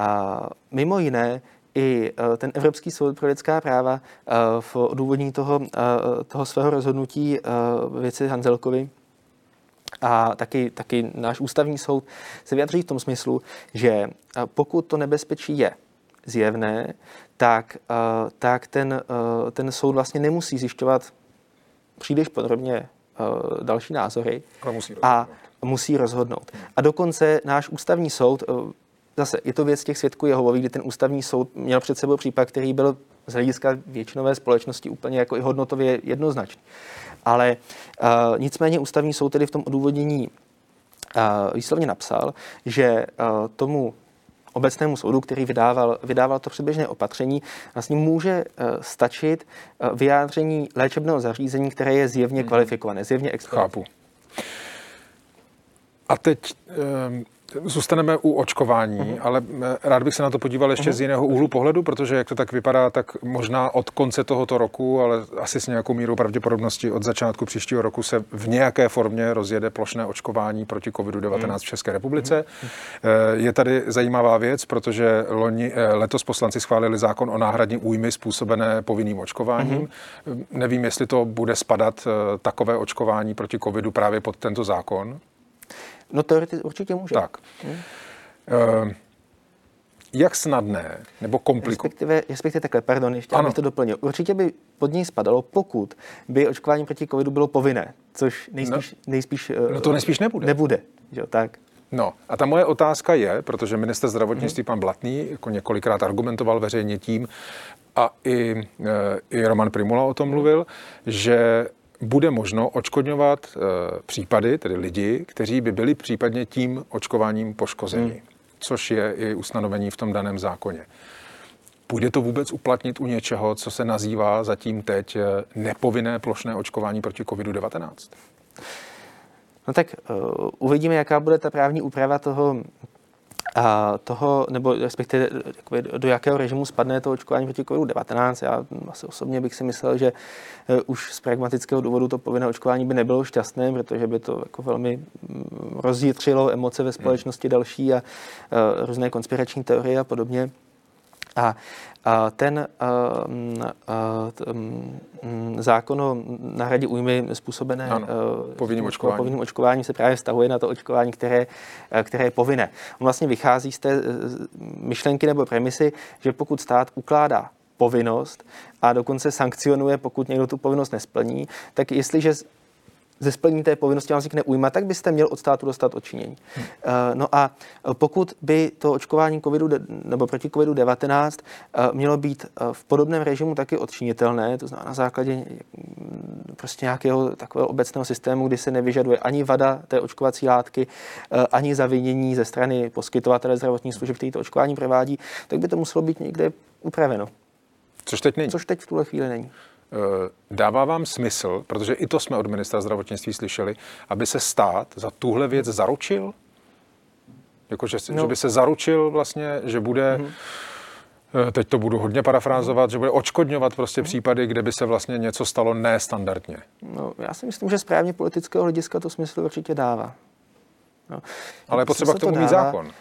a mimo jiné i e, ten Evropský soud pro lidská práva e, v odůvodní toho, e, toho svého rozhodnutí věci Hanzelkovi a taky, taky náš ústavní soud se vyjadří v tom smyslu, že pokud to nebezpečí je zjevné, tak, tak ten, ten soud vlastně nemusí zjišťovat příliš podrobně další názory musí a musí rozhodnout. A dokonce náš ústavní soud zase je to věc těch svědků Jehovovi, kdy ten ústavní soud měl před sebou případ, který byl z hlediska většinové společnosti úplně jako i hodnotově jednoznačný. Ale uh, nicméně ústavní soud tedy v tom odůvodnění uh, výslovně napsal, že uh, tomu obecnému soudu, který vydával, vydával to předběžné opatření, vlastně může uh, stačit uh, vyjádření léčebného zařízení, které je zjevně hmm. kvalifikované, zjevně expertní. Chápu. A teď um Zůstaneme u očkování, uh-huh. ale eh, rád bych se na to podíval ještě uh-huh. z jiného úhlu pohledu, protože jak to tak vypadá, tak možná od konce tohoto roku, ale asi s nějakou mírou pravděpodobnosti od začátku příštího roku se v nějaké formě rozjede plošné očkování proti COVID-19 uh-huh. v České republice. Uh-huh. Je tady zajímavá věc, protože loni, eh, letos poslanci schválili zákon o náhradní újmy způsobené povinným očkováním. Uh-huh. Nevím, jestli to bude spadat takové očkování proti COVIDu právě pod tento zákon. No teoreticky určitě může. Tak. Hmm. Uh, jak snadné nebo komplikované? Respektive, respektive takhle, pardon, ještě ano. abych to doplnil. Určitě by pod něj spadalo, pokud by očkování proti covidu bylo povinné, což nejspíš, no, nejspíš no to nejspíš nebude. Nebude, jo, tak. No a ta moje otázka je, protože minister zdravotnictví hmm. pan Blatný jako několikrát argumentoval veřejně tím, a i, e, i Roman Primula o tom mluvil, že bude možno očkodňovat e, případy, tedy lidi, kteří by byli případně tím očkováním poškozeni, hmm. což je i ustanovení v tom daném zákoně. Půjde to vůbec uplatnit u něčeho, co se nazývá zatím teď eh, nepovinné plošné očkování proti COVID-19? No tak uh, uvidíme, jaká bude ta právní úprava toho a toho, nebo respektive do jakého režimu spadne to očkování proti COVID-19. Já asi osobně bych si myslel, že eh, už z pragmatického důvodu to povinné očkování by nebylo šťastné, protože by to jako velmi mm, rozjitřilo emoce ve společnosti další a, a eh, různé konspirační teorie a podobně. A ten zákon o náhradě újmy způsobené ano, povinným, očkování. povinným očkování se právě vztahuje na to očkování, které, které je povinné. On vlastně vychází z té myšlenky nebo premisy, že pokud stát ukládá povinnost a dokonce sankcionuje, pokud někdo tu povinnost nesplní, tak jestliže ze splnění té povinnosti vám vznikne újma, tak byste měl od státu dostat odčinění. Hmm. No a pokud by to očkování COVIDu nebo proti COVID-19 eh, mělo být eh, v podobném režimu taky odčinitelné, to znamená na základě mm, prostě nějakého takového obecného systému, kdy se nevyžaduje ani vada té očkovací látky, ani zavinění ze strany poskytovatele zdravotních služeb, který to očkování provádí, tak by to muselo být někde upraveno. Což teď není. Což teď v tuhle chvíli není. Eh, dává vám smysl, protože i to jsme od ministra zdravotnictví slyšeli, aby se stát za tuhle věc zaručil? Jako, že, no. že by se zaručil vlastně, že bude, mm-hmm. teď to budu hodně parafrázovat, že bude očkodňovat prostě mm-hmm. případy, kde by se vlastně něco stalo nestandardně. No, já si myslím, že správně politického hlediska to smysl určitě dává. No. Ale je potřeba k tomu mít zákon. Uh,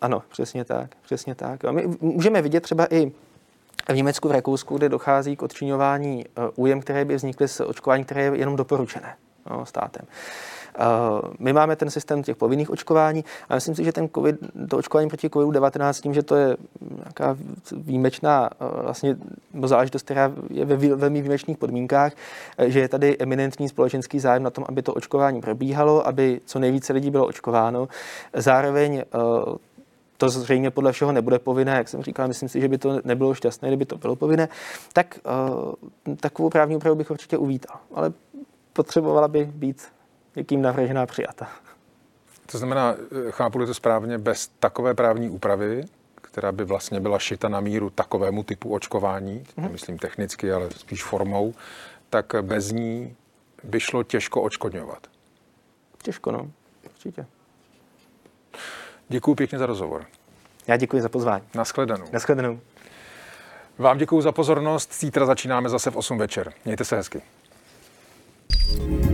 ano, přesně tak, přesně tak. A my můžeme vidět třeba i v Německu, v Rakousku, kde dochází k odčiňování eh, újem, které by vznikly z očkování, které je jenom doporučené no, státem. Eh, my máme ten systém těch povinných očkování a myslím si, že ten COVID, to očkování proti COVID-19 tím, že to je nějaká výjimečná eh, vlastně záležitost, která je ve velmi výjimečných podmínkách, že je tady eminentní společenský zájem na tom, aby to očkování probíhalo, aby co nejvíce lidí bylo očkováno. Zároveň to zřejmě podle všeho nebude povinné, jak jsem říkal, myslím si, že by to nebylo šťastné, kdyby to bylo povinné, tak uh, takovou právní úpravu bych určitě uvítal. Ale potřebovala by být někým navržená přijata. To znamená, eh, chápu to správně, bez takové právní úpravy, která by vlastně byla šita na míru takovému typu očkování, mm-hmm. myslím technicky, ale spíš formou, tak bez ní by šlo těžko očkodňovat. Těžko, no, určitě. Děkuji pěkně za rozhovor. Já děkuji za pozvání. Naschledanou. Naschledanou. Vám děkuji za pozornost. Zítra začínáme zase v 8 večer. Mějte se hezky. thank you